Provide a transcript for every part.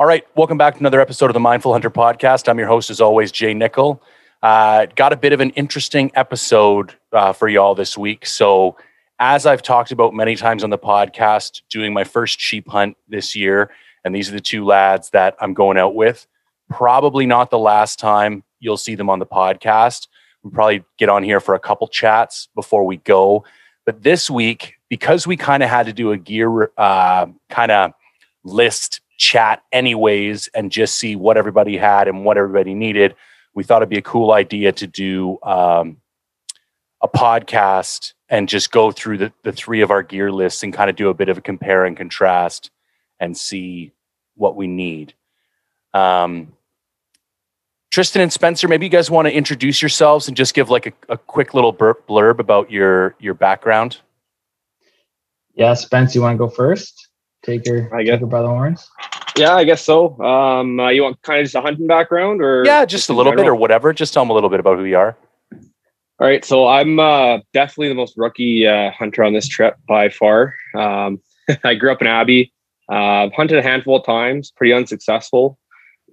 All right, welcome back to another episode of the Mindful Hunter podcast. I'm your host, as always, Jay Nickel. Uh, got a bit of an interesting episode uh, for y'all this week. So, as I've talked about many times on the podcast, doing my first sheep hunt this year, and these are the two lads that I'm going out with. Probably not the last time you'll see them on the podcast. We'll probably get on here for a couple chats before we go. But this week, because we kind of had to do a gear uh, kind of list chat anyways and just see what everybody had and what everybody needed, we thought it'd be a cool idea to do um, a podcast and just go through the, the three of our gear lists and kind of do a bit of a compare and contrast and see what we need. Um, Tristan and Spencer, maybe you guys want to introduce yourselves and just give like a, a quick little blurb about your your background. Yeah, Spence, you want to go first? Take your, I guess. take your by the horns. Yeah, I guess so. Um, uh, you want kind of just a hunting background, or yeah, just, just a little general? bit or whatever. Just tell them a little bit about who you are. All right, so I'm uh, definitely the most rookie uh, hunter on this trip by far. Um, I grew up in Abbey, uh, hunted a handful of times, pretty unsuccessful,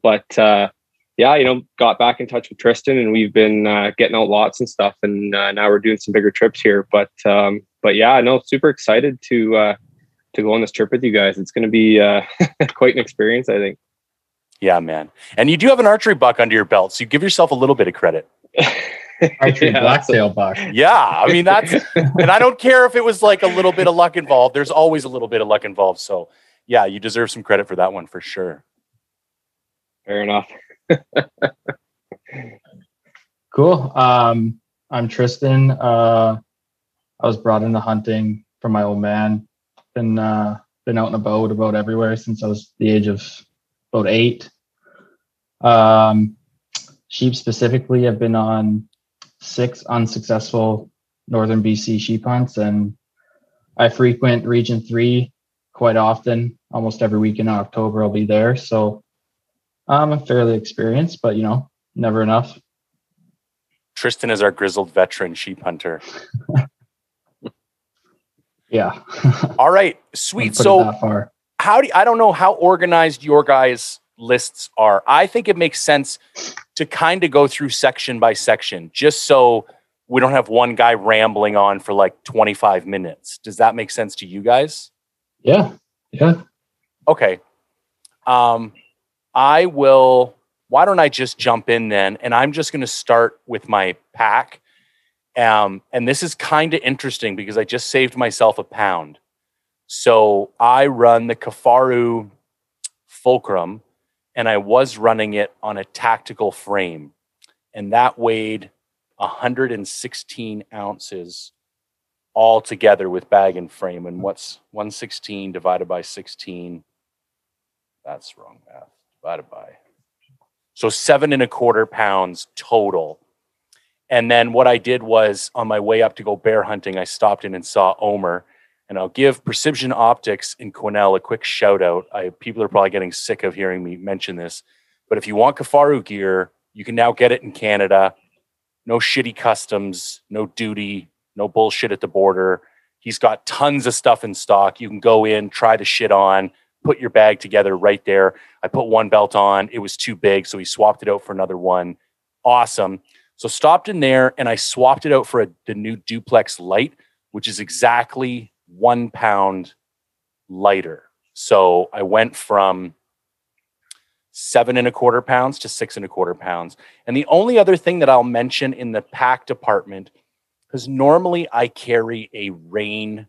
but uh, yeah, you know, got back in touch with Tristan, and we've been uh, getting out lots and stuff, and uh, now we're doing some bigger trips here. But um, but yeah, no, super excited to uh, to go on this trip with you guys. It's going to be uh, quite an experience, I think. Yeah, man. And you do have an archery buck under your belt, so you give yourself a little bit of credit. archery yeah, blacktail buck. Yeah, I mean that's, and I don't care if it was like a little bit of luck involved. There's always a little bit of luck involved. So yeah, you deserve some credit for that one for sure. Fair enough. cool. Um, I'm Tristan. Uh, I was brought into hunting from my old man been uh, been out and about about everywhere since I was the age of about eight. Um, sheep specifically, I've been on six unsuccessful northern BC sheep hunts, and I frequent Region Three quite often. Almost every week in October, I'll be there. So I'm fairly experienced, but you know, never enough. Tristan is our grizzled veteran sheep hunter. Yeah. All right. Sweet. So how do you, I don't know how organized your guys lists are. I think it makes sense to kind of go through section by section just so we don't have one guy rambling on for like 25 minutes. Does that make sense to you guys? Yeah. Yeah. Okay. Um I will why don't I just jump in then and I'm just going to start with my pack um, and this is kind of interesting because I just saved myself a pound. So I run the Kifaru Fulcrum and I was running it on a tactical frame. And that weighed 116 ounces all together with bag and frame. And what's 116 divided by 16? That's wrong math. Divided by. So seven and a quarter pounds total and then what I did was on my way up to go bear hunting, I stopped in and saw Omer. And I'll give Precision Optics in Quesnel a quick shout out. I, people are probably getting sick of hearing me mention this, but if you want Kifaru gear, you can now get it in Canada. No shitty customs, no duty, no bullshit at the border. He's got tons of stuff in stock. You can go in, try the shit on, put your bag together right there. I put one belt on, it was too big, so he swapped it out for another one. Awesome. So stopped in there and I swapped it out for a, the new duplex light, which is exactly one pound lighter. So I went from seven and a quarter pounds to six and a quarter pounds. And the only other thing that I'll mention in the pack department, because normally I carry a rain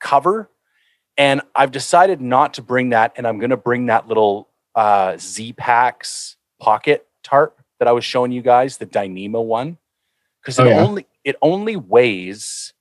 cover, and I've decided not to bring that, and I'm going to bring that little uh, Z Packs pocket tarp that I was showing you guys, the Dyneema one, because it oh, yeah. only it only weighs,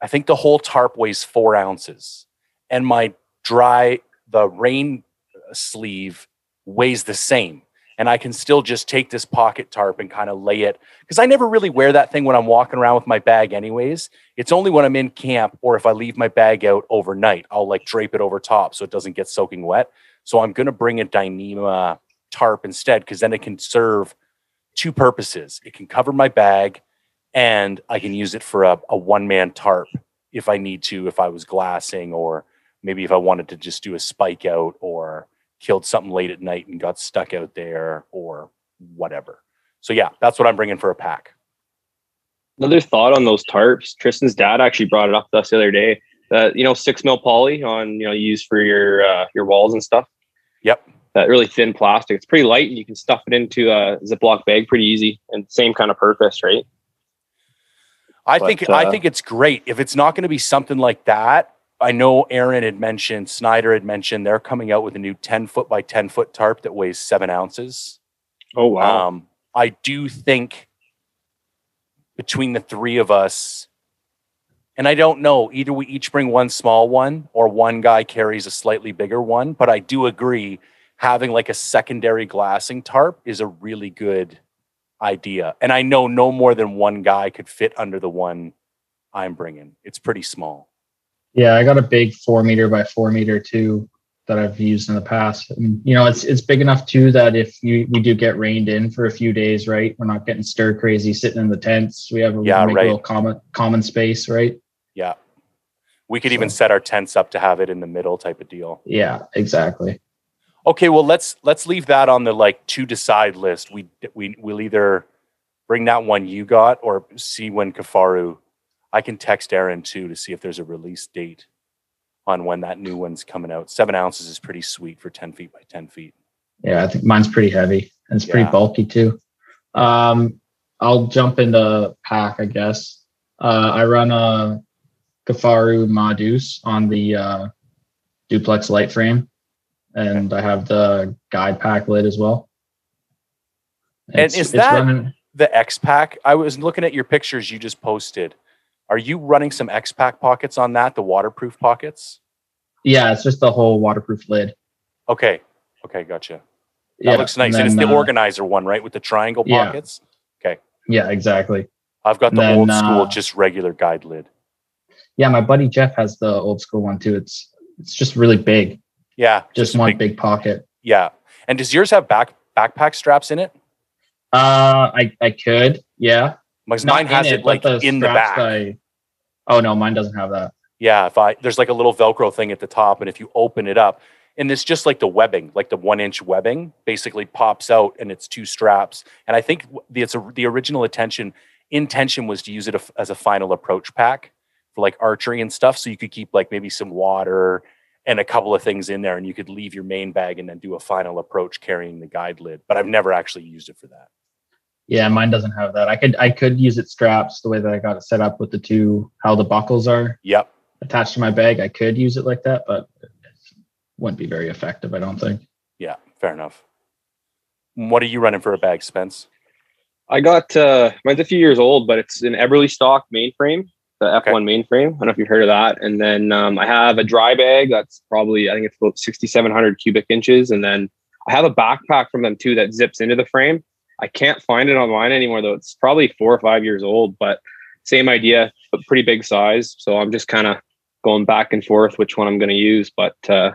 I think the whole tarp weighs four ounces, and my dry the rain sleeve weighs the same. And I can still just take this pocket tarp and kind of lay it because I never really wear that thing when I'm walking around with my bag, anyways. It's only when I'm in camp or if I leave my bag out overnight, I'll like drape it over top so it doesn't get soaking wet. So I'm going to bring a Dyneema tarp instead because then it can serve two purposes. It can cover my bag and I can use it for a, a one man tarp if I need to, if I was glassing or maybe if I wanted to just do a spike out or killed something late at night and got stuck out there or whatever. So yeah, that's what I'm bringing for a pack. Another thought on those tarps. Tristan's dad actually brought it up to us the other day. That you know, six mil poly on you know used for your uh, your walls and stuff. Yep. That really thin plastic. It's pretty light, and you can stuff it into a Ziploc bag pretty easy, and same kind of purpose, right? I But, think I uh, think it's great if it's not going to be something like that. I know Aaron had mentioned, Snyder had mentioned they're coming out with a new 10 foot by 10 foot tarp that weighs seven ounces. Oh wow. Um, I do think between the three of us, and I don't know, either we each bring one small one or one guy carries a slightly bigger one, but I do agree having like a secondary glassing tarp is a really good idea. And I know no more than one guy could fit under the one I'm bringing. It's pretty small. Yeah, I got a big four meter by four meter too that I've used in the past. And, you know, it's it's big enough too that if you we do get rained in for a few days, right? We're not getting stir crazy sitting in the tents. We have a, Yeah, right. little common common space, right? Yeah. We could even set our tents up to have it in the middle type of deal. Yeah, exactly. Okay, well let's let's leave that on the like to decide list. We we we'll either bring that one you got or see when Kifaru. I can text Aaron too to see if there's a release date on when that new one's coming out. Seven ounces is pretty sweet for ten feet by ten feet. Yeah, I think mine's pretty heavy and it's Yeah. pretty bulky too. Um, I'll jump into pack, I guess. Uh, I run a Kifaru Madus on the uh, duplex light frame, and I have the guide pack lid as well. And is that- The X Pack. I was looking at your pictures you just posted. Are you running some X Pack pockets on that? The waterproof pockets? yeah, it's just the whole waterproof lid. Okay. Okay, gotcha. That yeah, looks nice. and And, it's the uh, organizer one, right? With the triangle Yeah. Okay. Yeah, exactly. I've got the Then, old school, uh, just regular guide lid. Yeah, my buddy Jeff has the old school one too. It's it's just really big, Yeah. just, a one big, pocket. Yeah. And does yours have back backpack straps in it? Uh, I I could, yeah. Because Not mine has it, it like in the back. I- oh no, mine doesn't have that. Yeah. If I there's like a little Velcro thing at the top, and if you open it up, and it's just like the webbing, like the one inch webbing, basically pops out, and it's two straps. And I think the it's a, the original intention intention was to use it as a final approach pack for like archery and stuff, so you could keep like maybe some water and a couple of things in there, and you could leave your main bag and then do a final approach carrying the guide lid. But I've never actually used it for that. Yeah, mine doesn't have that. I could I could use it straps the way that I got it set up with the two how the buckles are Yep. attached to my bag. I could use it like that, but it wouldn't be very effective. I don't think. Yeah, fair enough. What are you running for a bag, Spence? I got uh mine's a few years old, but it's an Eberlestock mainframe, the F1 Okay. mainframe. I don't know if you've heard of that. And then um, I have a dry bag that's probably I think it's about 6,700 cubic inches, and then I have a backpack from them too that zips into the frame. I can't find it online anymore though. It's probably four or five years old, but same idea, but pretty big size. So I'm just kind of going back and forth which one I'm going to use, but uh,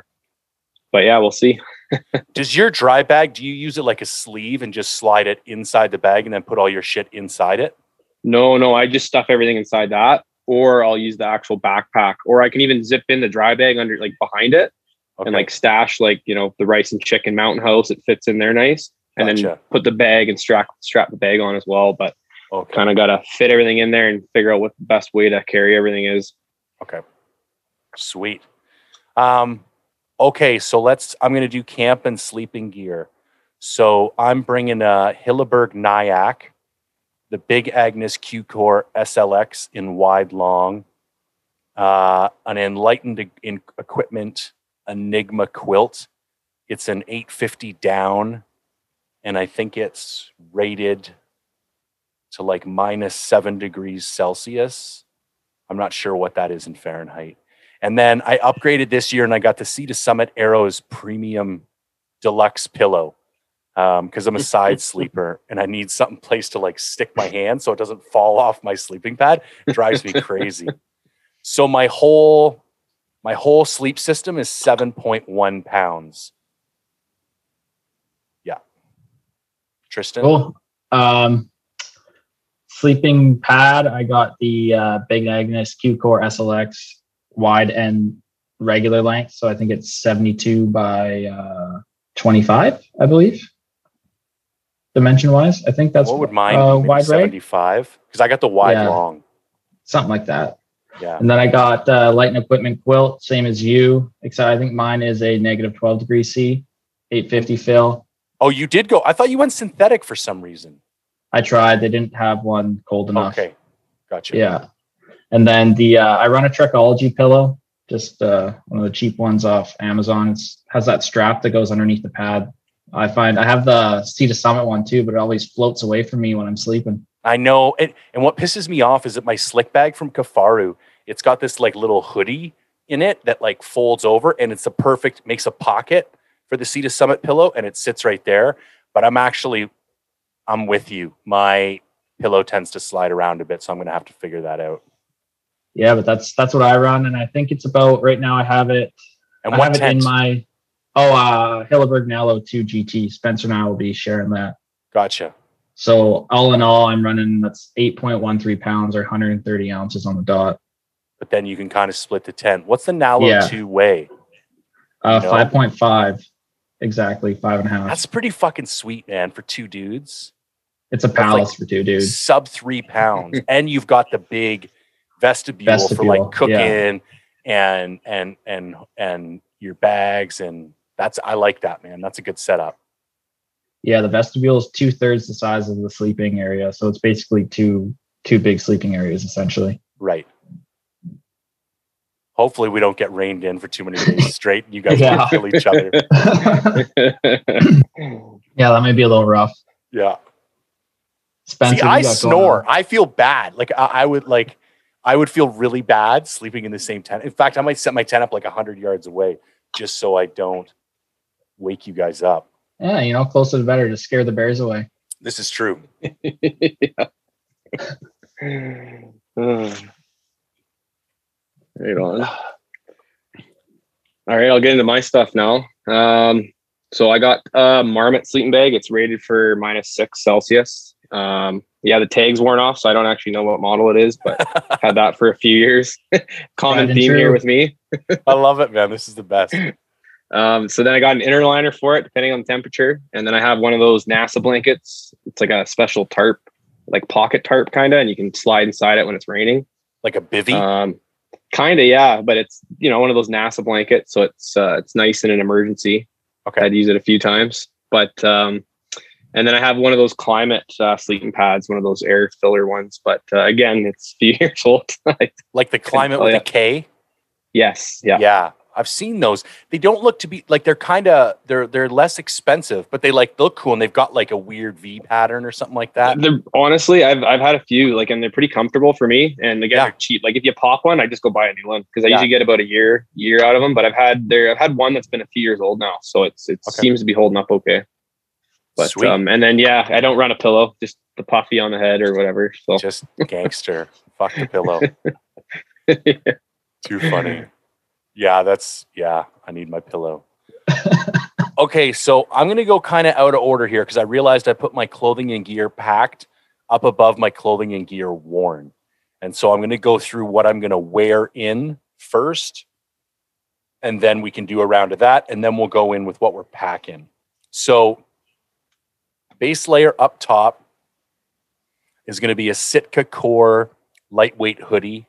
but yeah, we'll see. Does your dry bag, do you use it like a sleeve and just slide it inside the bag and then put all your shit inside it? No, no, I just stuff everything inside that, or I'll use the actual backpack, or I can even zip in the dry bag under like behind it Okay. and like stash like you know the rice and chicken mountain house. It fits in there nice, and then put the bag and strap strap the bag on as well. But okay. kind of got to fit everything in there and figure out what the best way to carry everything is. Okay. Sweet. Um, okay, so let's. I'm going to do camp and sleeping gear. So I'm bringing a Hilleberg Niak, the Big Agnes Q Core SLX in wide long, uh, an enlightened in equipment Enigma quilt. It's an 850 down, and I think it's rated to like minus seven degrees Celsius. I'm not sure what that is in Fahrenheit. And then I upgraded this year and I got the Sea to Summit Aeros Premium Deluxe Pillow because I'm a side sleeper and I need something place to like stick my hand so it doesn't fall off my sleeping pad. It drives me crazy. So my whole my whole sleep system is 7.1 pounds. Yeah. Tristan. Cool. Um, sleeping pad. I got the uh, Big Agnes Q Core SLX wide and regular length. So I think it's 72 by uh, 25, I believe. Dimension wise, I think that's what would mine uh, be? Wide 75? Because I got the wide Yeah. long. something like that. Yeah. And then I got uh, light and equipment quilt, same as you. Except I think mine is a negative 12 degree C, 850 fill. Oh, you did go. I thought you went synthetic for some reason. I tried. They didn't have one cold enough. Okay. Gotcha. Yeah. And then the uh, I run a Trekology pillow, just uh, one of the cheap ones off Amazon. It has that strap that goes underneath the pad. I find I have the Sea to Summit one too, but it always floats away from me when I'm sleeping. I know. And, and what pisses me off is that my slick bag from Kifaru, it's got this like little hoodie in it that like folds over and it's a perfect, makes a pocket for the Sea to Summit pillow and it sits right there. But I'm actually, I'm with you. My pillow tends to slide around a bit. So I'm going to have to figure that out. Yeah, but that's that's what I run, and I think it's about right now. I have it. And I what have it tent? in my oh uh Hilleberg Nallo 2 GT. Spencer and I will be sharing that. gotcha. So all in all, I'm running that's 8.13 pounds or 130 ounces on the dot. But then you can kind of split the tent. What's the Nallo Yeah. two way? Uh, No. 5.5, exactly five and a half. That's pretty fucking sweet, man, for two dudes. it's a like palace for two dudes. sub three pounds, and you've got the big vestibule, for like cooking yeah. and and and and your bags, and that's I like that, man. That's a good setup. Yeah, the vestibule is two thirds the size of the sleeping area, so it's basically two two big sleeping areas essentially. Right. Hopefully, we don't get rained in for too many days straight. and You guys Yeah. kill each other. yeah, that might be a little rough. Yeah. Spencer, See, I you got going snore. I feel bad. Like I, I would like, I would feel really bad sleeping in the same tent. In fact, I might set my tent up like hundred yards away just so I don't wake you guys up. Yeah, you know, closer the better to scare the bears away. This is true. yeah. Right on. All right, I'll get into my stuff now. Um, so I got a Marmot sleeping bag. It's rated for minus six Celsius. Um, yeah, the tag's worn off, so I don't actually know what model it is, but had that for a few years. Common Tried and theme here with me. I love it, man. This is the best. Um, so then I got an inner liner for it, depending on the temperature. And then I have one of those NASA blankets. It's like a special tarp, like pocket tarp kind of, and you can slide inside it when it's raining. Like a bivy. Um, kind of, yeah, but it's you know one of those NASA blankets, so it's uh, it's nice in an emergency. Okay. I'd use it a few times, but um, and then I have one of those Klymit uh, sleeping pads, one of those air filler ones. But uh, again, it's a few years old. like the climate with a K. yes, yeah. Yeah. I've seen those. They don't look to be like they're kind of they're they're less expensive, but they like look cool and they've got like a weird V pattern or something like that. They're honestly, I've I've had a few like, and they're pretty comfortable for me. And again, Yeah. they're cheap. Like if you pop one, I just go buy a new one because I Yeah. usually get about a year year out of them. But I've had there, I've had one that's been a few years old now, so it's it Okay. seems to be holding up okay. But Sweet. um, and then yeah, I don't run a pillow, just the puffy on the head or whatever. So Just gangster. Fuck the pillow. Too funny. Yeah, that's yeah. I need my pillow. okay, so I'm gonna go kind of out of order here because I realized I put my clothing and gear packed up above my clothing and gear worn, and so I'm gonna go through what I'm gonna wear in first, and then we can do a round of that, and then we'll go in with what we're packing. So, base layer up top is to be a Sitka Core lightweight hoodie.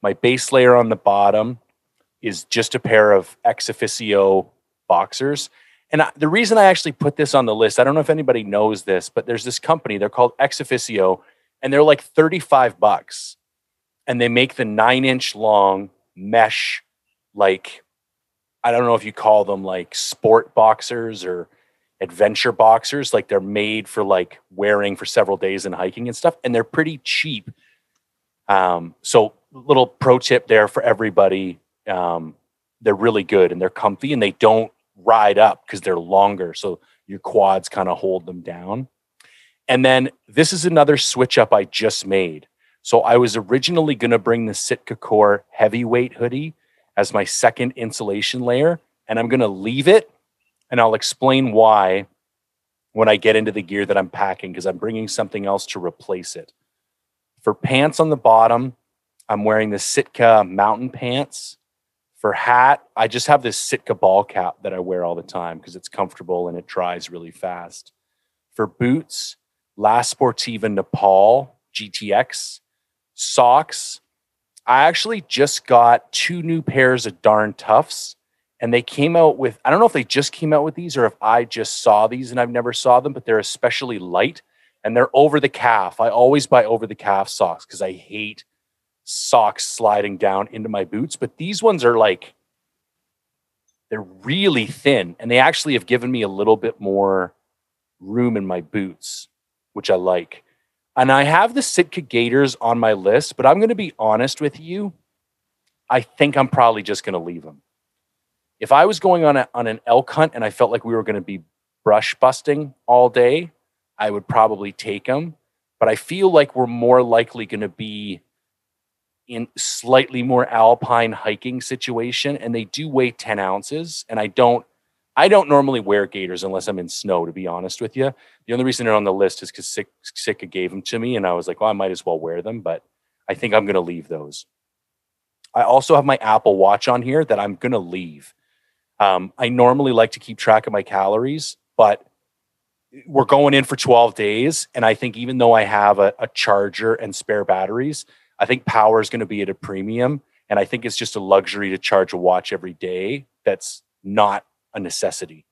My base layer on the bottom is just a pair of ex officio boxers. And I, the reason I actually put this on the list, I don't know if anybody knows this, but there's this company, they're called Ex Officio, and they're like 35 bucks. And they make the nine inch long mesh, like, I don't know if you call them like sport boxers or adventure boxers. Like they're made for like wearing for several days and hiking and stuff. And they're pretty cheap. Um, so little pro tip there for everybody. Um, they're really good and they're comfy and they don't ride up because they're longer. So your quads kind of hold them down. And then this is another switch up I just made. So I was originally going to bring the Sitka Core heavyweight hoodie as my second insulation layer, and I'm going to leave it. And I'll explain why when I get into the gear that I'm packing because I'm bringing something else to replace it. For pants on the bottom, I'm wearing the Sitka mountain pants For hat, I just have this Sitka ball cap that I wear all the time because it's comfortable and it dries really fast. For boots, La Sportiva Nepal GTX. Socks, I actually just got two new pairs of darn toughs and they came out with i don't know if they just came out with these or if i just saw these and i've never saw them but they're especially light and they're over the calf i always buy over the calf socks because i hate socks sliding down into my boots but these ones are like they're really thin and they actually have given me a little bit more room in my boots which i like and i have the sitka gaiters on my list but i'm going to be honest with you i think i'm probably just going to leave them if I was going on a, on an elk hunt and I felt like we were going to be brush busting all day, I would probably take them. But I feel like we're more likely going to be in slightly more alpine hiking situation, and they do weigh ten ounces. And I don't, I don't normally wear gaiters unless I'm in snow. To be honest with you, the only reason they're on the list is because Sitka gave them to me, and I was like, well, I might as well wear them. But I think I'm going to leave those. I also have my Apple Watch on here that I'm going to leave um, I normally like to keep track of my calories, but we're going in for 12 days. And I think even though I have a, a charger and spare batteries, I think power is going to be at a premium. And I think it's just a luxury to charge a watch every day. That's not a necessity.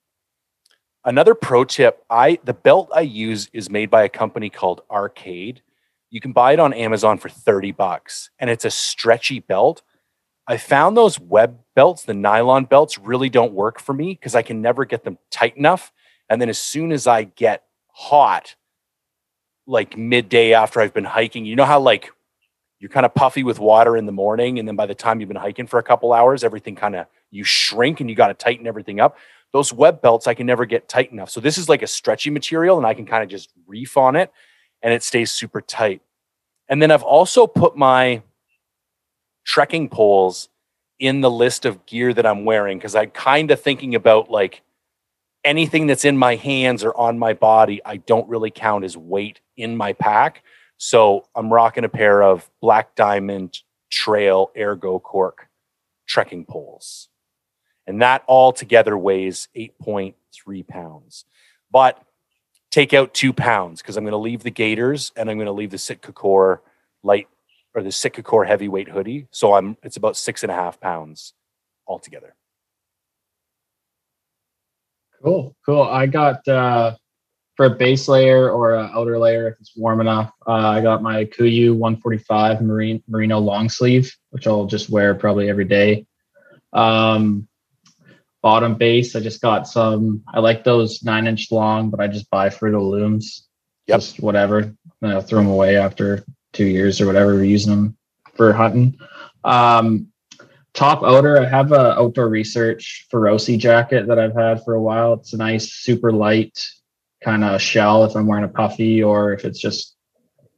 Another pro tip, I the belt I use is made by a company called Arcade. You can buy it on Amazon for 30 bucks and it's a stretchy belt I found those web belts, the nylon belts, really don't work for me because I can never get them tight enough. And then as soon as I get hot, like midday after I've been hiking, you know how like you're kind of puffy with water in the morning, and then by the time you've been hiking for a couple hours, everything kind of you shrink and you got to tighten everything up. Those web belts I can never get tight enough. So this is like a stretchy material, and I can kind of just reef on it, and it stays super tight. And then I've also put my trekking poles in the list of gear that I'm wearing because I'm kind of thinking about like anything that's in my hands or on my body, I don't really count as weight in my pack. So I'm rocking a pair of Black Diamond Trail Ergo Cork trekking poles. And that all together weighs 8.3 pounds. But take out two pounds because I'm going to leave the Gaiters and I'm going to leave the Sitka Core light or the Sitka Core heavyweight hoodie. So I'm it's about six and a half pounds altogether. Cool, cool. I got uh, for a base layer or an outer layer if it's warm enough. Uh, I got my Kuiu 145 marine merino long sleeve, which I'll just wear probably every day. Um, bottom base, I just got some. I like those nine inch long, but I just buy Fruit Looms. Yep. Just whatever. I'll throw them away after two years or whatever, we're using them for hunting. Um, top outer, I have a outdoor research Ferrosi jacket that I've had for a while. It's a nice, super light kind of shell if I'm wearing a puffy or if it's just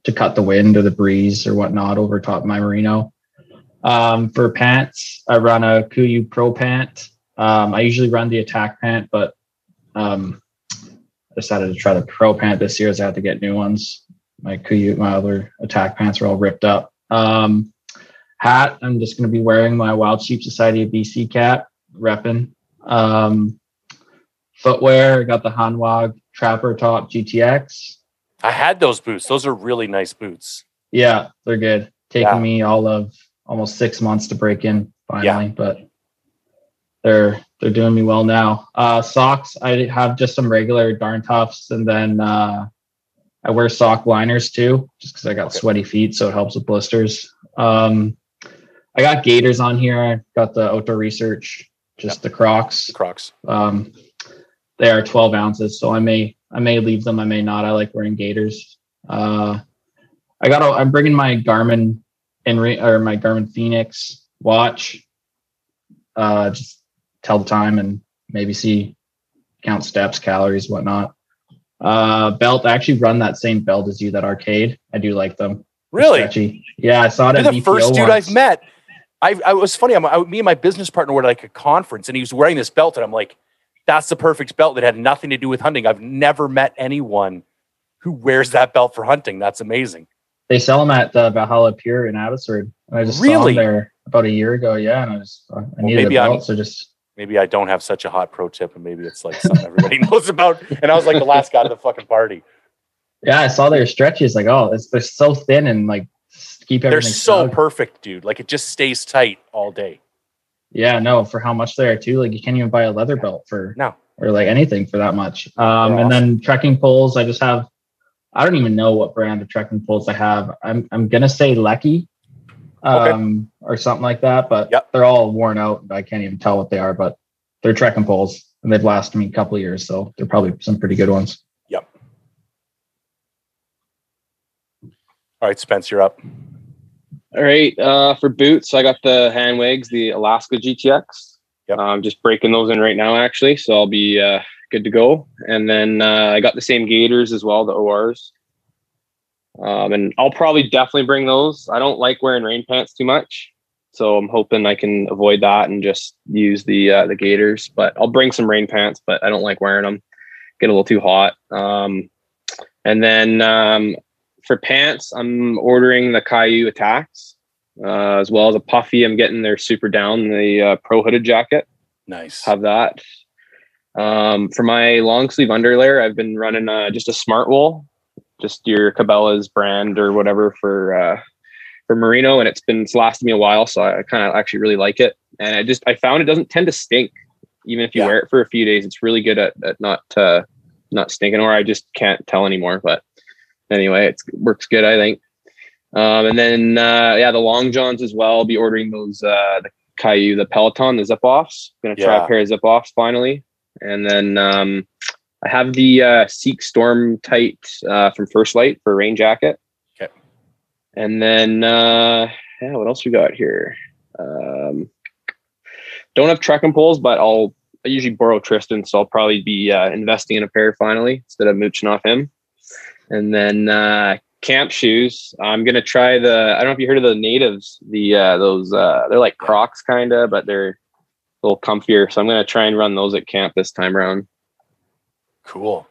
to cut the wind or the breeze or whatnot over top my merino. Um, for pants, I run a Kuiu Pro pant. Um, I usually run the attack pant, but um, I decided to try the Pro pant this year as I had to get new ones my Kuiu, my other attack pants are all ripped up. Um, hat, I'm just going to be wearing my Wild Sheep Society of BC cap, repping. Um, footwear, I got the Hanwag Trapper Top GTX. I had those boots. Those are really nice boots. Yeah, they're good. Taking yeah. me all of almost six months to break in finally, yeah. but they're they're doing me well now. Uh, socks, I have just some regular darn toughs, and then uh, I wear sock liners too, just because I got okay. sweaty feet, so it helps with blisters. Um, I got gaiters on here. I got the outdoor research, just yep. the Crocs. Crocs. Um, they are 12 ounces, so I may I may leave them. I may not. I like wearing gaiters. Uh, I got. A, I'm bringing my Garmin in or my Garmin Fenix watch. Uh, just tell the time and maybe see count steps, calories, whatnot. Uh, belt. I actually run that same belt as you. That arcade. I do like them. Really? Yeah, I saw it. You're the first dude once. I've met. I, I was funny. I'm, I, me and my business partner were at like a conference, and he was wearing this belt, and I'm like, "That's the perfect belt that had nothing to do with hunting." I've never met anyone who wears that belt for hunting. That's amazing. They sell them at the Valhalla Pure in Abbotsford. I just really? saw them there. about a year ago. Yeah, and I was uh, I needed maybe a I'm- belt, so just Maybe I don't have such a hot pro tip, and maybe it's like something everybody knows about. And I was like the last guy to the fucking party. yeah, I saw their stretches. Like, oh, it's they're so thin and like keep They're so snug. perfect, dude. Like it just stays tight all day. Yeah, no, for how much they are too. Like you can't even buy a leather belt for No. or like anything for that much. Um, They're and then trekking poles, I just have. I don't even know what brand of trekking poles I have. I'm I'm gonna say Leki, Okay. um, or something like that. But Yep. they're all worn out. I can't even tell what they are. But they're trekking poles, and they've lasted me a couple of years, so they're probably some pretty good ones. Yep. All right, Spence, you're up. All right. Uh, for boots, I got the Hanwags, the Alaska GTX. Yep. I'm just breaking those in right now, actually. So I'll be uh, good to go. And then uh, I got the same Gaiters as well, the ORs. Um, and I'll probably definitely bring those. I don't like wearing rain pants too much. So I'm hoping I can avoid that and just use the uh, the Gaiters. But I'll bring some rain pants, but I don't like wearing them. Get a little too hot. Um, and then um, for pants, I'm ordering the Kuiu Attacks, uh, as well as a puffy. I'm getting their super down, the uh, pro hooded jacket. Nice. Have that. Um, for my long sleeve underlayer, I've been running uh, just a smart wool, just your Cabela's brand or whatever for uh, for merino, and it's been it's lasted me a while, so I kind of actually really like it. And I just I found it doesn't tend to stink, even if you Yeah. wear it for a few days. It's really good at, at not uh, not stinking, or I just can't tell anymore. But anyway, it works good, I think. Um, and then uh, yeah, the long johns as well. I'll be ordering those uh, the Kuiu, the Peloton, the zip offs. Gonna try Yeah. a pair of zip offs finally. And then um, I have the uh, Seek Storm Tight uh, from First Lite for a rain jacket. Okay. And then uh, yeah, what else we got here? Um, don't have trekking poles, but I'll I usually borrow Tristan, so I'll probably be uh, investing in a pair finally instead of mooching off him. And then uh, camp shoes. I'm gonna try the. I don't know if you heard of the natives. The uh, those uh, they're like Crocs kind of, but they're a little comfier. So I'm gonna try and run those at camp this time around. Cool.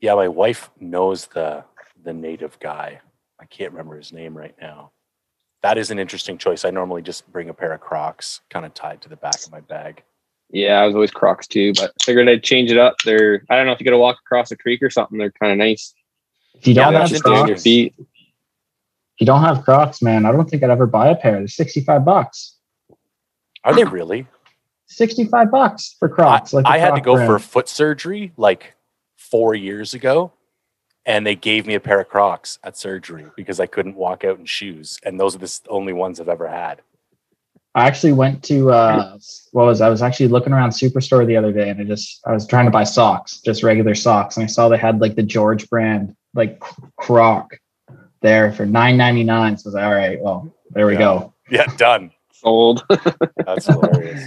Yeah, my wife knows the the native guy. I can't remember his name right now. That is an interesting choice. I normally just bring a pair of Crocs kind of tied to the back of my bag. Yeah, I was always Crocs too, but figured I'd change it up. They're I don't know if you got to walk across a creek or something. They're kind of nice. If you don't that's have Stay on your Crocs, if you don't have Crocs, man, I don't think I'd ever buy a pair. They're sixty five bucks. Are they really? 65 bucks for Crocs. I, like the I had to go brand. for foot surgery like four years ago, and they gave me a pair of Crocs at surgery because I couldn't walk out in shoes, and those are the only ones I've ever had. I actually went to uh what was I was actually looking around Superstore the other day and I just I was trying to buy socks, just regular socks, and I saw they had like the George brand like Croc there for nine ninety nine. So I was like, all right, well, there we Yeah. go. Yeah, done. Sold. That's hilarious.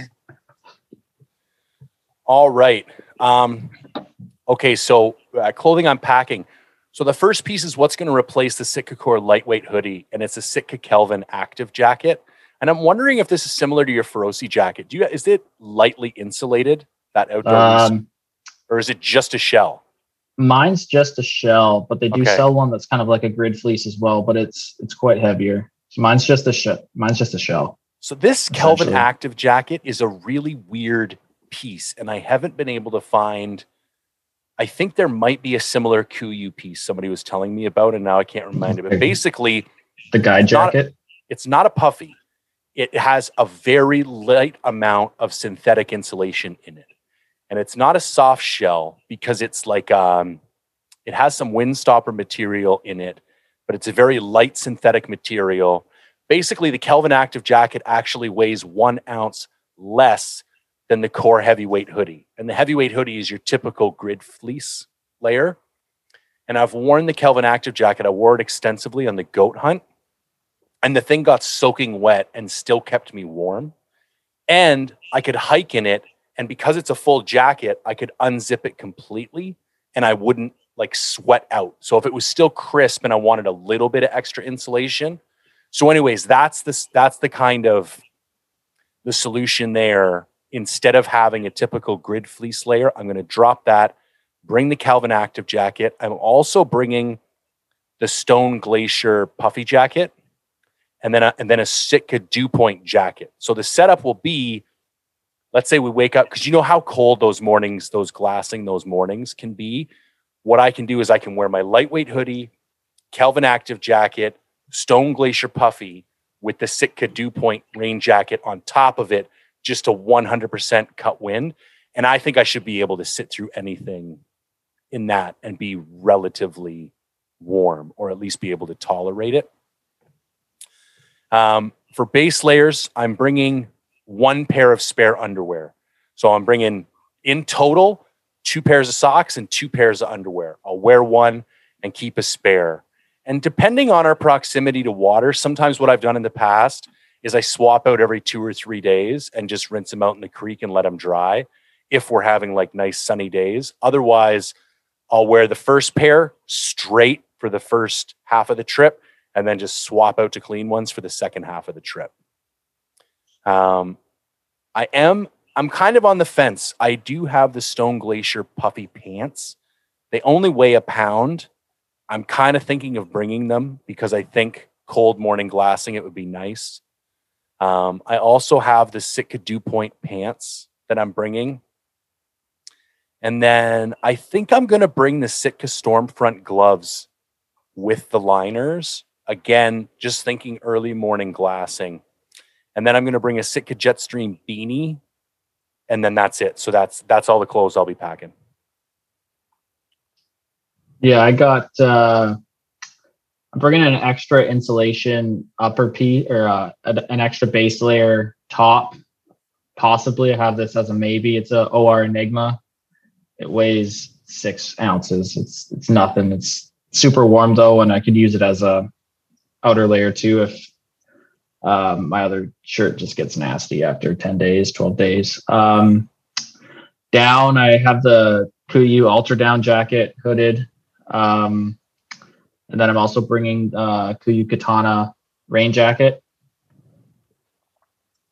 All right. Um, okay, so uh, clothing unpacking. So the first piece is what's going to replace the Sitka Core lightweight hoodie, and it's a Sitka Kelvin active jacket. And I'm wondering if this is similar to your Ferrosi jacket. Do you is it lightly insulated that outdoor, Um or is it just a shell? mine's just a shell, but they do Okay. sell one that's kind of like a grid fleece as well, but it's it's quite heavier. So mine's just a shell. Mine's just a shell. So this Kelvin active jacket is a really weird piece, and I haven't been able to find. I think there might be a similar Kuiu piece somebody was telling me about, and now I can't remember it. But basically, The guide It's not- jacket. it's not a puffy. It has a very light amount of synthetic insulation in it. And it's not a soft shell because it's like um it has some windstopper material in it, but it's a very light synthetic material. Basically, the Kelvin Active jacket actually weighs one ounce less than the core heavyweight hoodie. And the heavyweight hoodie is your typical grid fleece layer. And I've worn the Kelvin Active jacket. I wore it extensively on the goat hunt and the thing got soaking wet and still kept me warm. And I could hike in it, and because it's a full jacket, I could unzip it completely, and I wouldn't like sweat out. So if it was still crisp and I wanted a little bit of extra insulation, so anyways, that's the that's the kind of the solution there. Instead of having a typical grid fleece layer, I'm going to drop that, bring the Kelvin Active jacket. I'm also bringing the Stone Glacier puffy jacket and then a, and then a Sitka dew point jacket. So the setup will be, let's say we wake up because you know how cold those mornings, those glassing, those mornings can be. What I can do is I can wear my lightweight hoodie, Kelvin Active jacket, Stone Glacier puffy with the Sitka dew point rain jacket on top of it, just a 100% cut wind. And I think I should be able to sit through anything in that and be relatively warm or at least be able to tolerate it. Um, for base layers, I'm bringing one pair of spare underwear. So I'm bringing in total two pairs of socks and two pairs of underwear. I'll wear one and keep a spare. And depending on our proximity to water, sometimes what I've done in the past is I swap out every two or three days and just rinse them out in the creek and let them dry if we're having like nice sunny days. Otherwise, I'll wear the first pair straight for the first half of the trip and then just swap out to clean ones for the second half of the trip. Um, I am I'm kind of on the fence. I do have the Stone Glacier puffy pants. They only weigh a pound. I'm kind of thinking of bringing them because I think cold morning glassing it would be nice. Um, I also have the Sitka Dew Point pants that I'm bringing. And then I think I'm going to bring the Sitka Stormfront gloves with the liners. Again, just thinking early morning glassing. And then I'm going to bring a Sitka Jetstream beanie. And then that's it. So that's that's all the clothes I'll be packing. Yeah, I got uh I'm bringing an extra insulation upper piece or uh, an extra base layer top. Possibly I have this as a maybe. It's a OR Enigma. It weighs six ounces. It's it's nothing. It's super warm though, and I could use it as a outer layer too if um, my other shirt just gets nasty after 10 days, 12 days. Um, down, I have the Kuiu Ultra Down jacket hooded. Um, and then I'm also bringing uh, Kuiu Katana rain jacket.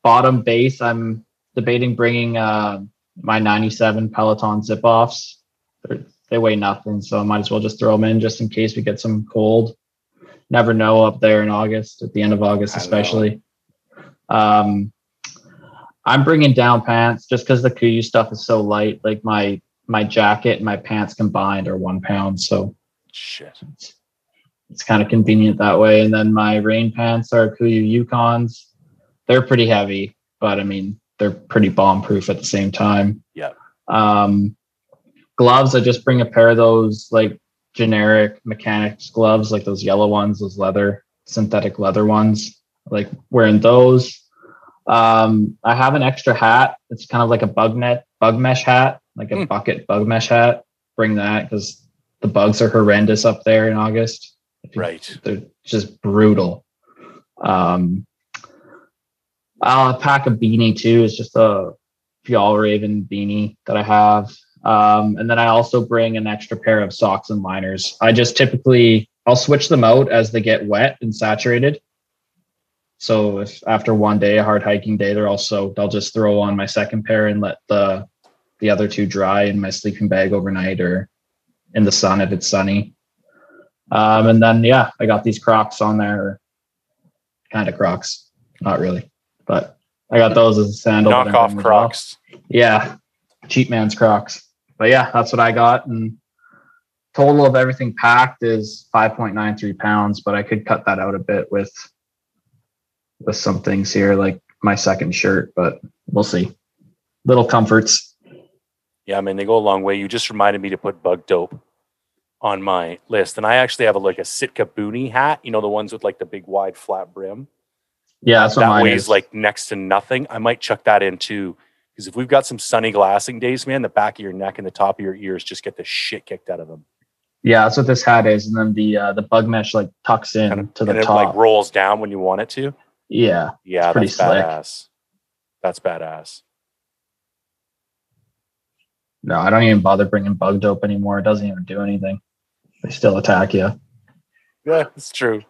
Bottom base, I'm debating bringing uh, my 97 Peloton zip offs. They weigh nothing, so I might as well just throw them in just in case we get some cold never know up there in August, at the end of August, especially. Um, I'm bringing down pants just because the Kuiu stuff is so light. Like my my jacket and my pants combined are one pound, so shit. It's, it's kind of convenient that way. And then my rain pants are Kuiu Yukons. They're pretty heavy, but I mean they're pretty bomb proof at the same time. Yeah. Um, gloves, I just bring a pair of those like generic mechanics gloves, like those yellow ones, those leather, synthetic leather ones, like wearing those. Um, I have an extra hat. It's kind of like a bug net, bug mesh hat, like a mm. bucket bug mesh hat. Bring that because the bugs are horrendous up there in August. Right. They're just brutal. Um, I'll pack a beanie too. It's just a Fjällräven beanie that I have. Um, and then I also bring an extra pair of socks and liners. I just typically I'll switch them out as they get wet and saturated. So if after one day, a hard hiking day, they're all soaked, I'll just throw on my second pair and let the the other two dry in my sleeping bag overnight or in the sun if it's sunny. Um, and then yeah, I got these Crocs on there, kind of Crocs, not really, but I got those as a sandal. Knockoff Crocs. Well. Yeah, cheap man's Crocs but yeah, that's what I got. And total of everything packed is 5.93 pounds, but I could cut that out a bit with with some things here, like my second shirt, but we'll see. Little comforts. Yeah, I mean they go a long way. You just reminded me to put bug dope on my list. And I actually have a like a Sitka boonie hat, you know, the ones with like the big wide flat brim. Yeah, that's that weighs is. like next to nothing. I might chuck that into because if we've got some sunny glassing days, man, the back of your neck and the top of your ears just get the shit kicked out of them. Yeah, that's what this hat is, and then the uh, the bug mesh like tucks in and, to the and top. It like rolls down when you want it to. Yeah, yeah, that's slick. badass. That's badass. No, I don't even bother bringing bug dope anymore. It doesn't even do anything. They still attack you. Yeah, it's true.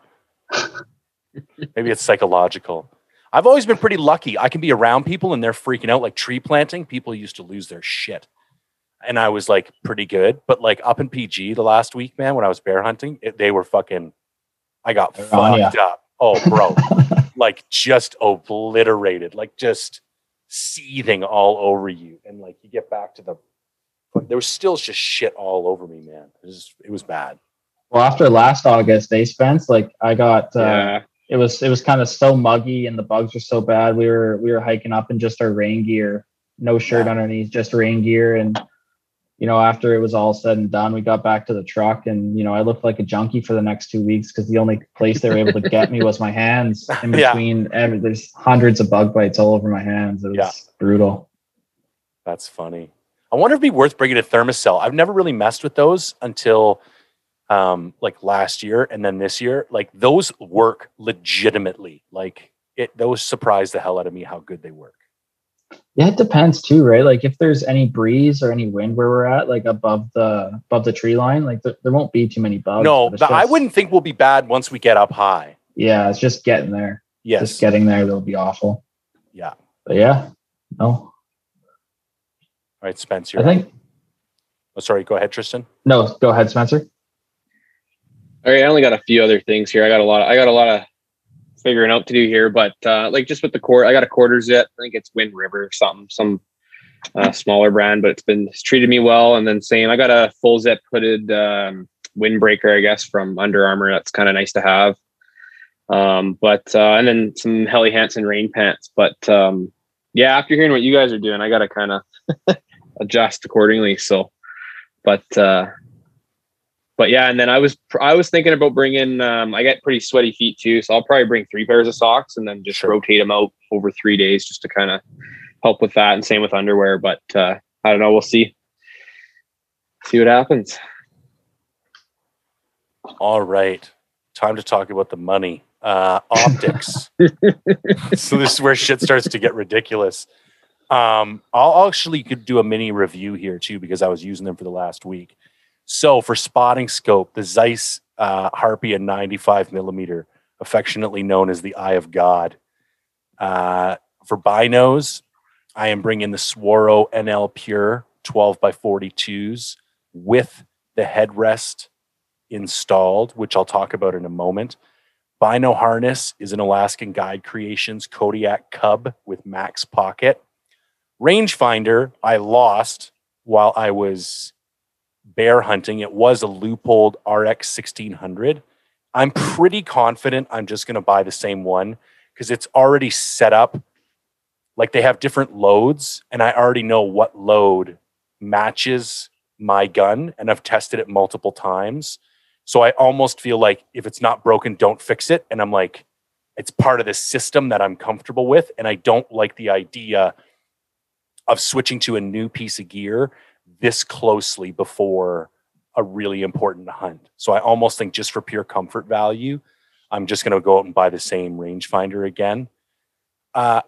Maybe it's psychological. I've always been pretty lucky. I can be around people and they're freaking out, like tree planting. People used to lose their shit. And I was like pretty good. But like up in PG the last week, man, when I was bear hunting, it, they were fucking, I got fucked up. Oh, bro, like just obliterated, like just seething all over you. And like you get back to the, there was still just shit all over me, man. It was, it was bad. Well, after last August, they spent like I got. Uh, yeah. It was it was kind of so muggy and the bugs were so bad. We were we were hiking up in just our rain gear, no shirt Yeah. underneath, just rain gear. And you know, after it was all said and done, we got back to the truck, and you know, I looked like a junkie for the next two weeks because the only place they were able to get me was my hands. In Yeah. between, every, there's hundreds of bug bites all over my hands. It was Yeah. brutal. That's funny. I wonder if it'd be worth bringing a Thermacell. I've never really messed with those until um, like last year and then this year. Like those work legitimately. Like it, those surprised the hell out of me how good they work. Yeah, it depends too, right? Like if there's any breeze or any wind where we're at, like above the above the tree line, like th- there won't be too many bugs. no, but I wouldn't think we'll be bad once we get up high. Yeah, it's just getting there. Yes. Just getting there, that'll be awful. yeah. But yeah, no, right, Spencer. I think Oh, sorry. Go ahead, Tristan. no. Go ahead, Spencer. All right, I only got a few other things here. I got a lot. I got a lot of figuring out to do here, but uh, like just with the cord, I got a quarter zip. I think it's Wind River or something, some uh, smaller brand, but it's been it's treated me well. And then same, I got a full zip hooded um, windbreaker, I guess, from Under Armour. That's kind of nice to have. Um, but uh, and then some Helly Hansen rain pants. But um, yeah, after hearing what you guys are doing, I got to kind of adjust accordingly. So, but uh, but yeah, and then I was I was thinking about bringing. Um, I get pretty sweaty feet too, so I'll probably bring three pairs of socks and then just Sure. rotate them out over three days just to kind of help with that. And same with underwear, but uh, I don't know. We'll see. See what happens. All right. Time to talk about the money. Uh, optics. so this is where shit starts to get ridiculous. Um, I'll actually could do a mini review here too because I was using them for the last week. So for spotting scope, the Zeiss uh, Harpia 95 millimeter, affectionately known as the Eye of God. Uh, for binos, I am bringing the Swaro NL Pure 12 by 42s with the headrest installed, which I'll talk about in a moment. Bino harness is an Alaskan Guide Creations Kodiak Cub with max pocket. Rangefinder, I lost while I was bear hunting. It was a Leupold RX 1600. I'm pretty confident I'm just going to buy the same one because it's already set up. Like they have different loads, and I already know what load matches my gun, and I've tested it multiple times. So I almost feel like if it's not broken, don't fix it. And I'm like, it's part of the system that I'm comfortable with. And I don't like the idea of switching to a new piece of gear this closely before a really important hunt. So I almost think just for pure comfort value, I'm just going to go out and buy the same rangefinder again. Uh,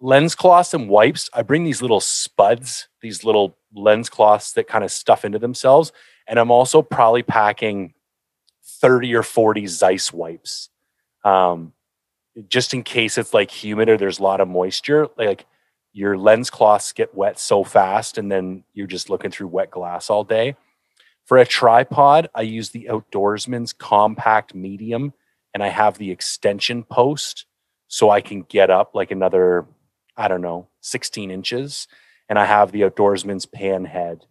lens cloths and wipes. I bring these little spuds, these little lens cloths that kind of stuff into themselves. And I'm also probably packing 30 or 40 Zeiss wipes. Um, just in case it's like humid or there's a lot of moisture, like your lens cloths get wet so fast and then you're just looking through wet glass all day. For a tripod, I use the Outdoorsman's compact medium and I have the extension post so I can get up like another, I don't know, 16 inches. And I have the Outdoorsman's pan head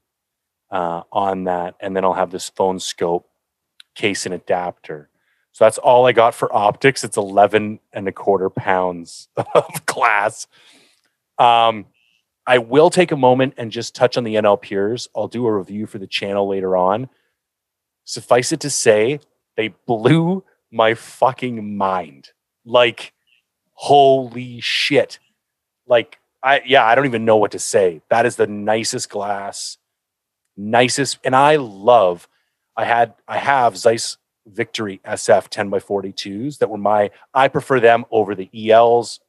uh, on that. And then I'll have this phone scope case and adapter. So that's all I got for optics. It's 11 and a quarter pounds of glass. Um, I will take a moment and just touch on the NL Pures. I'll do a review for the channel later on. Suffice it to say, they blew my fucking mind. Like, holy shit. Like, I, yeah, I don't even know what to say. That is the nicest glass, nicest. And I love, I had, I have Zeiss Victory SF 10 by 42s that were my, I prefer them over the ELs.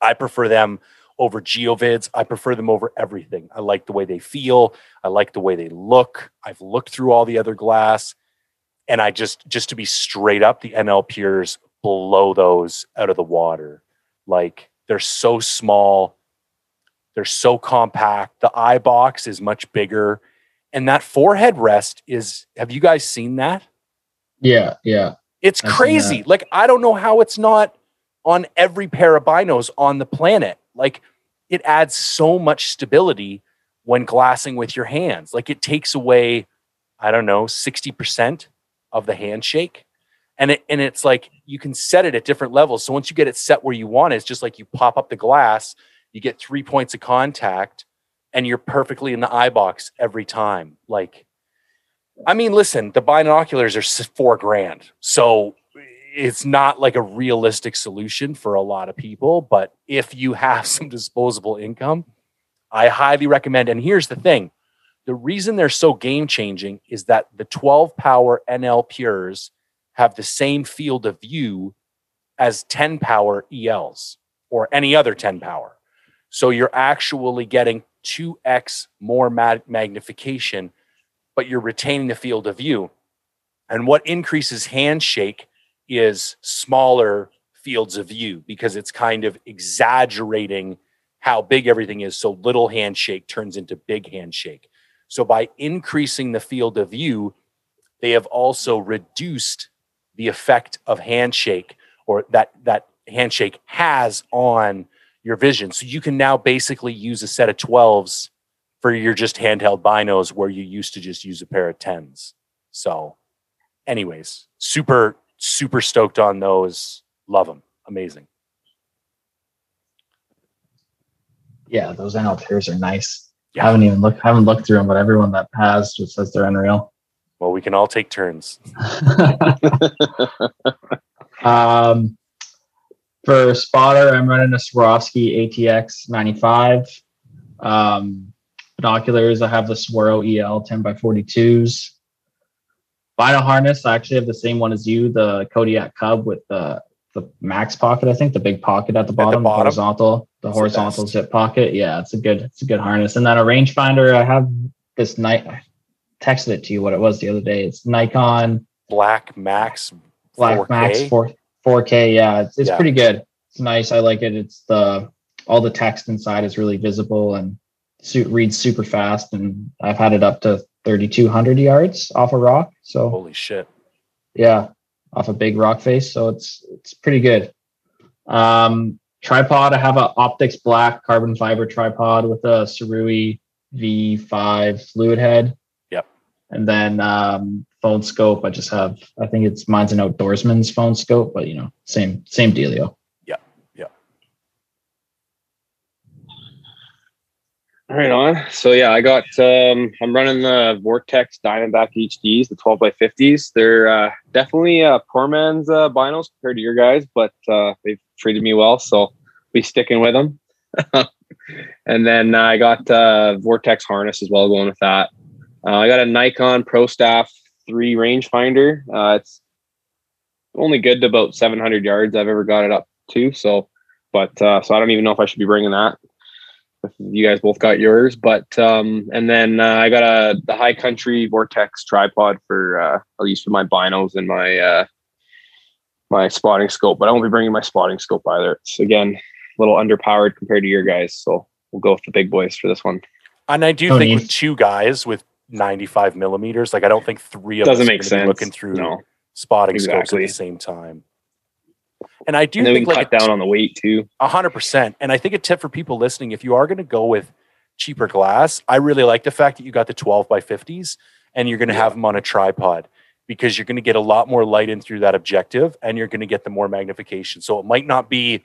I prefer them over Geovids. I prefer them over everything. I like the way they feel. I like the way they look. I've looked through all the other glass, and I just just to be straight up, the NL Pures blow those out of the water. Like they're so small, they're so compact. The eye box is much bigger, and that forehead rest is. Have you guys seen that? Yeah, yeah. It's I've crazy. Like I don't know how it's not on every pair of binos on the planet. Like it adds so much stability when glassing with your hands. Like it takes away, I don't know, 60% of the handshake. And it and it's like you can set it at different levels. So once you get it set where you want it, it's just like you pop up the glass, you get three points of contact, and you're perfectly in the eye box every time. Like, I mean, listen, the binoculars are four grand. So it's not like a realistic solution for a lot of people. But if you have some disposable income, I highly recommend. And here's the thing the reason they're so game changing is that the 12 power NL Pures have the same field of view as 10 power ELs or any other 10 power. So you're actually getting 2x more mag- magnification, but you're retaining the field of view. And what increases handshake is smaller fields of view because it's kind of exaggerating how big everything is. So little handshake turns into big handshake. So by increasing the field of view, they have also reduced the effect of handshake or that that handshake has on your vision. So you can now basically use a set of 12s for your just handheld binos where you used to just use a pair of 10s. So anyways, super super stoked on those. Love them. Amazing. Yeah, those NL Pures are nice. Yeah. I haven't even looked haven't looked through them, but everyone that has just says they're unreal. Well, we can all take turns. um, for spotter, I'm running a Swarovski ATX 95. Um, binoculars, I have the Swaro EL 10 by 42s. Vinyl harness, I actually have the same one as you, the Kodiak Cub with the the max pocket, I think, the big pocket at the bottom, bottom? horizontal, the the horizontal best. zip pocket. Yeah, it's a good, it's a good harness. And then a rangefinder, I have this night. I texted it to you what it was the other day. It's Nikon Black Max Black 4K. Max 4 4K. Yeah, it's, it's Yeah. pretty good. It's nice. I like it. It's the all the text inside is really visible and su- reads super fast. And I've had it up to 3,200 yards off a rock. So Holy shit. yeah, off a big rock face. So it's it's pretty good. Um, tripod. I have a Optics Black carbon fiber tripod with a Sirui V5 fluid head. Yep. And then um, phone scope. I just have. I think it's mine's an outdoorsman's phone scope, but you know, same same dealio. Right on. So yeah, I got um I'm running the Vortex Diamondback HDs, the 12 by 50s. They're uh, definitely uh poor man's uh binos compared to your guys, but uh they've treated me well, so we sticking with them. and then uh, I got uh Vortex harness as well going with that. Uh, I got a Nikon Pro Staff 3 rangefinder. Uh it's only good to about 700 yards I've ever got it up to, so but uh so I don't even know if I should be bringing that you guys both got yours but um and then uh, i got a the high country vortex tripod for uh i'll use for my binos and my uh my spotting scope but i won't be bringing my spotting scope either. It's again a little underpowered compared to your guys so we'll go with the big boys for this one. And I do No think need. with two guys with 95 millimeters, like I don't think three of doesn't us are make gonna be sense. looking through no. spotting scopes at the same time. And I do and think can like cut down on the weight too A hundred percent. And I think a tip for people listening, if you are going to go with cheaper glass, I really like the fact that you got the 12 by 50s and you're going to Yeah. have them on a tripod because you're going to get a lot more light in through that objective and you're going to get the more magnification. So it might not be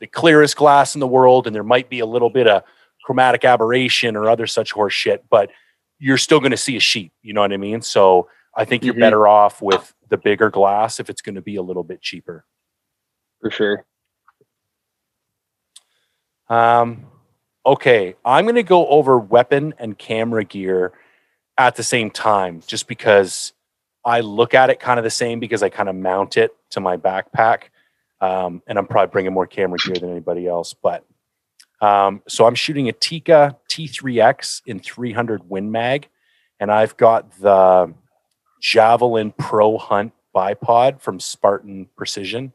the clearest glass in the world and there might be a little bit of chromatic aberration or other such horse shit, but you're still going to see a sheep. You know what I mean? So I think you're Mhm. better off with the bigger glass if it's going to be a little bit cheaper. For sure Um, okay, I'm going to go over weapon and camera gear at the same time, just because I look at it kind of the same because I kind of mount it to my backpack, um, and I'm probably bringing more camera gear than anybody else. But um, so I'm shooting a Tikka T3X in 300 Win Mag, and I've got the Javelin Pro Hunt bipod from Spartan Precision,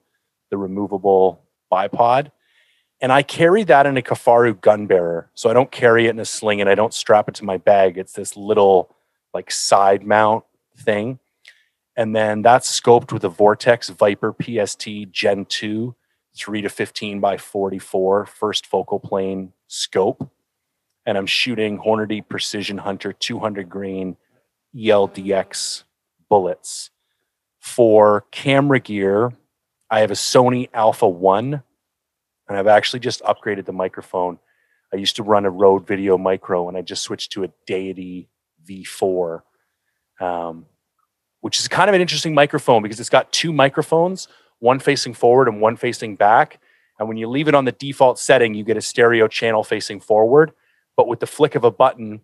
the removable bipod and I carry that in a Kifaru gun bearer. So I don't carry it in a sling and I don't strap it to my bag. It's this little like side mount thing. and then that's scoped with a Vortex Viper PST Gen 2, 3 to 15 by 44, first focal plane scope. And I'm shooting Hornady Precision Hunter 200 grain ELDX bullets. For camera gear, I have a Sony Alpha 1, and I've actually just upgraded the microphone. I used to run a Rode Video Micro, and I just switched to a Deity V4, um, which is kind of an interesting microphone because it's got two microphones, one facing forward and one facing back. And when you leave it on the default setting, you get a stereo channel facing forward. But with the flick of a button,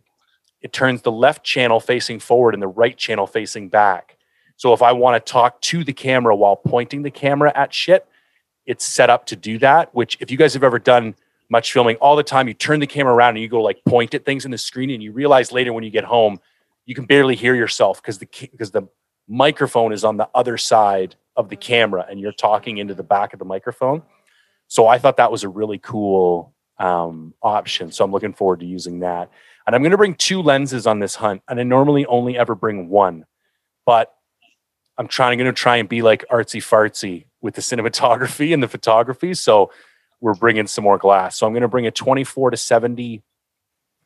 it turns the left channel facing forward and the right channel facing back. So if I want to talk to the camera while pointing the camera at shit, it's set up to do that. Which, if you guys have ever done much filming, all the time you turn the camera around and you go like point at things in the screen, and you realize later when you get home, you can barely hear yourself because the because the microphone is on the other side of the camera and you're talking into the back of the microphone. So I thought that was a really cool um, option. So I'm looking forward to using that. And I'm going to bring two lenses on this hunt. And I normally only ever bring one, but I'm trying going to try and be like artsy fartsy with the cinematography and the photography. So we're bringing some more glass. So I'm going to bring a 24 to 70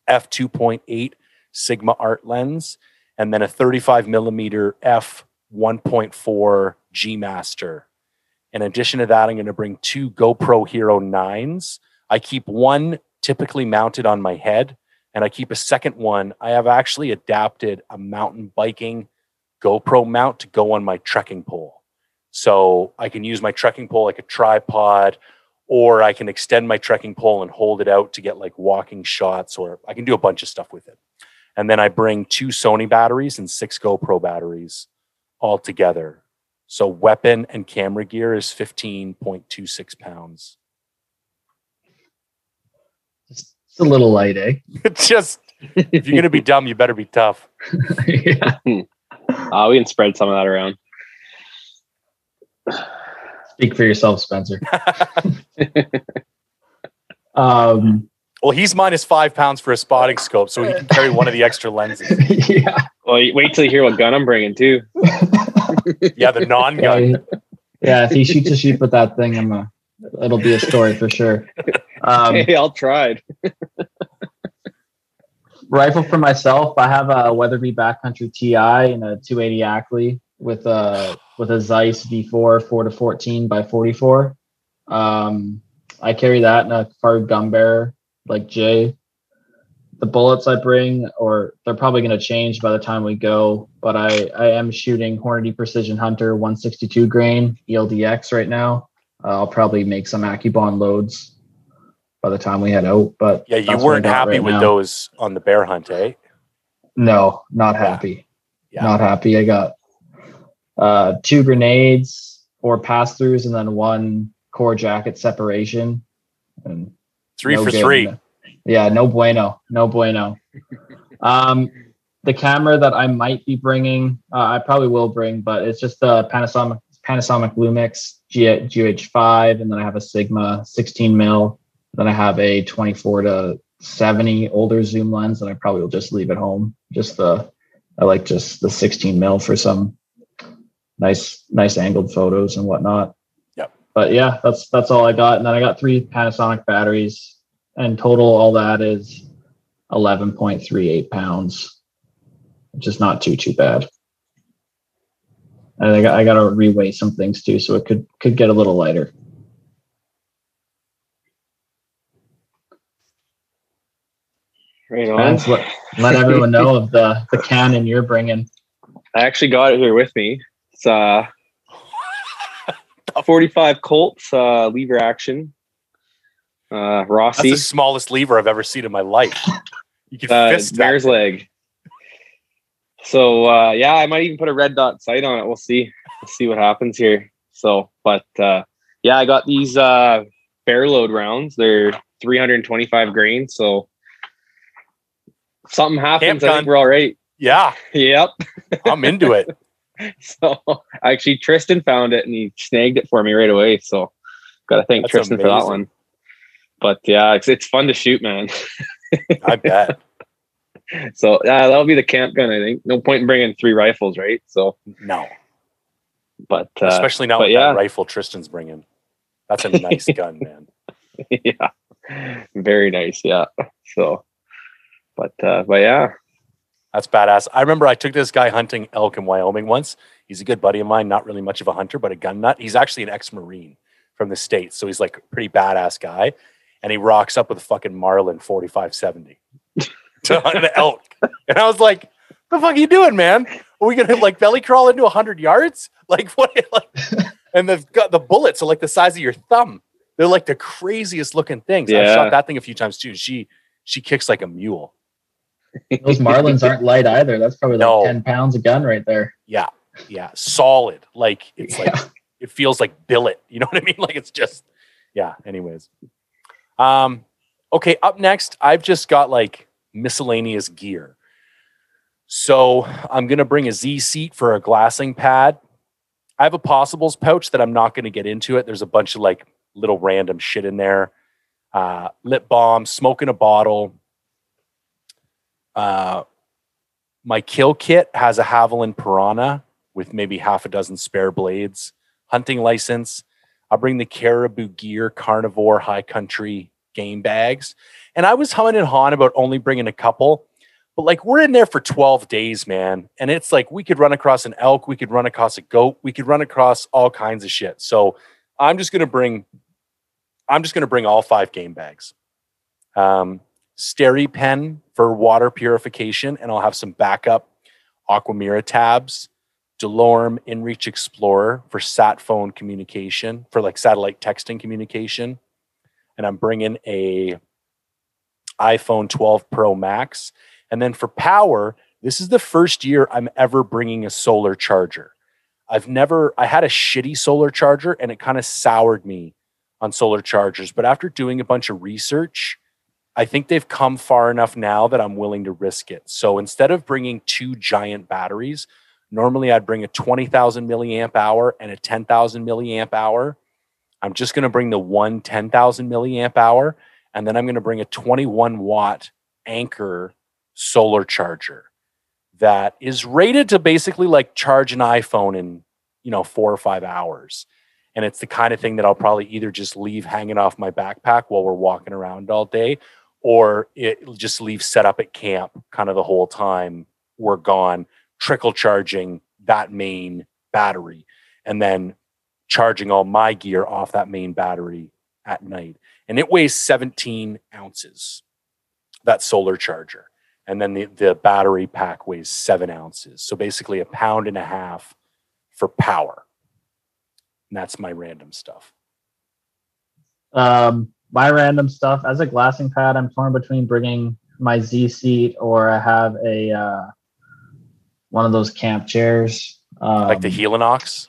f 2.8 Sigma Art lens and then a 35 millimeter f 1.4 G Master. In addition to that, I'm going to bring two GoPro Hero 9s. I keep one typically mounted on my head and I keep a second one. I have actually adapted a mountain biking GoPro mount to go on my trekking pole. So I can use my trekking pole like a tripod, or I can extend my trekking pole and hold it out to get like walking shots, or I can do a bunch of stuff with it. And then I bring two Sony batteries and six GoPro batteries all together. So weapon and camera gear is 15.26 pounds. It's a little light, eh? Just if you're gonna be dumb, you better be tough. yeah. Uh, we can spread some of that around. Speak for yourself, Spencer. um, well, he's minus five pounds for a spotting scope, so he can carry one of the extra lenses. yeah. Well, wait till you hear what gun I'm bringing too. Yeah, the non-gun. Yeah, yeah, if he shoots a sheep with that thing, I'm a, it'll be a story for sure. Um, hey, I'll try. Rifle for myself, I have a Weatherby Backcountry TI and a 280 Ackley with a with a Zeiss V4 4 to 14 by 44. Um, I carry that in a card gun bearer like Jay. The bullets I bring, or they're probably going to change by the time we go, but I I am shooting Hornady Precision Hunter 162 grain ELDX right now. Uh, I'll probably make some AccuBond loads by the time we head out. But Yeah, you that's what I weren't happy right with now. those on the bear hunt, eh? No, not happy. Yeah. Not happy. I got uh two grenades, four pass throughs, and then one core jacket separation. And Three no for good. three. Yeah, no bueno. No bueno. um the camera that I might be bringing, uh, I probably will bring, but it's just a Panasonic Panasonic Lumix G- GH5, and then I have a Sigma 16 mil. Then I have a 24 to 70 older zoom lens, and I probably will just leave at home. Just the I like just the 16 mil for some nice nice angled photos and whatnot. Yep. But yeah, that's that's all I got. And then I got three Panasonic batteries, and total all that is 11.38 pounds, which is not too too bad. And I got I got to reweigh some things too, so it could could get a little lighter. Right on. Spence, let, let everyone know of the the cannon you're bringing. I actually got it here with me. It's uh, a 45 Colts uh, lever action. Uh, That's the smallest lever I've ever seen in my life. You can uh, fist that. mare's leg. So uh, yeah, I might even put a red dot sight on it. We'll see. We'll see what happens here. So, but uh, yeah, I got these uh, bear load rounds. They're 325 grain. So something happens. I think we're all right. Yeah, Yep. I'm into it. So actually, Tristan found it and he snagged it for me right away. So got to thank That's Tristan for that one. But yeah, it's it's fun to shoot, man. I bet. So yeah, that'll be the camp gun. I think no point in bringing three rifles, right? So No. but uh, Especially now with yeah. that rifle Tristan's bringing. That's a nice gun, man. yeah, very nice. Yeah. So, but uh, but yeah, That's badass. I remember I took this guy hunting elk in Wyoming once. He's a good buddy of mine, not really much of a hunter, but a gun nut. He's actually an ex-marine from the states, so he's like a pretty badass guy. And he rocks up with a fucking Marlin 4570 to hunt an elk. And I was like, "The fuck are you doing, man? Are we gonna like belly crawl into hundred yards? Like what? Like, and they've got the bullets are like the size of your thumb. They're like the craziest looking things. I've shot that thing a few times too. She she kicks like a mule. Those Marlins aren't light either. That's probably like No. 10 pounds a gun right there. Yeah, Yeah. solid. Like it's like it feels like billet. You know what I mean? Like it's just yeah. Anyways, um, okay. Up next, I've just got like miscellaneous gear. So I'm gonna bring a Z seat for a glassing pad. I have a possibles pouch that I'm not gonna get into it. There's a bunch of like little random shit in there. Uh, lip balm, smoke in a bottle. Uh, my kill kit has a Havalon Piranha with maybe half a dozen spare blades, hunting license. I'll bring the Caribou Gear Carnivore High Country game bags. And I was humming and hawing about only bringing a couple, but like we're in there for 12 days, man. And it's like we could run across an elk, we could run across a goat, we could run across all kinds of shit. So I'm just going to bring, I'm just going to bring all five game bags. Um, SteriPEN for water purification, and I'll have some backup Aquamira tabs, Delorme InReach Explorer for sat phone communication, for like satellite texting communication. And I'm bringing a iPhone 12 Pro Max. And then for power, this is the first year I'm ever bringing a solar charger. I've never, I had a shitty solar charger and it kind of soured me on solar chargers. But after doing a bunch of research, I think they've come far enough now that I'm willing to risk it. So instead of bringing two giant batteries, normally I'd bring a 20,000 milliamp hour and a 10,000 milliamp hour. I'm just going to bring the one 10,000 milliamp hour, and then I'm going to bring a 21 watt Anker solar charger that is rated to basically like charge an iPhone in you know four or five hours. And it's the kind of thing that I'll probably either just leave hanging off my backpack while we're walking around all day, or it just leave set up at camp kind of the whole time we're gone, trickle charging that main battery, and then charging all my gear off that main battery at night. And it weighs 17 ounces, that solar charger. And then the, the battery pack weighs seven ounces. So basically a pound and a half for power. And that's my random stuff. Um, my random stuff as a glassing pad, I'm torn between bringing my Z seat or I have a uh, one of those camp chairs. Um, Like the Helinox.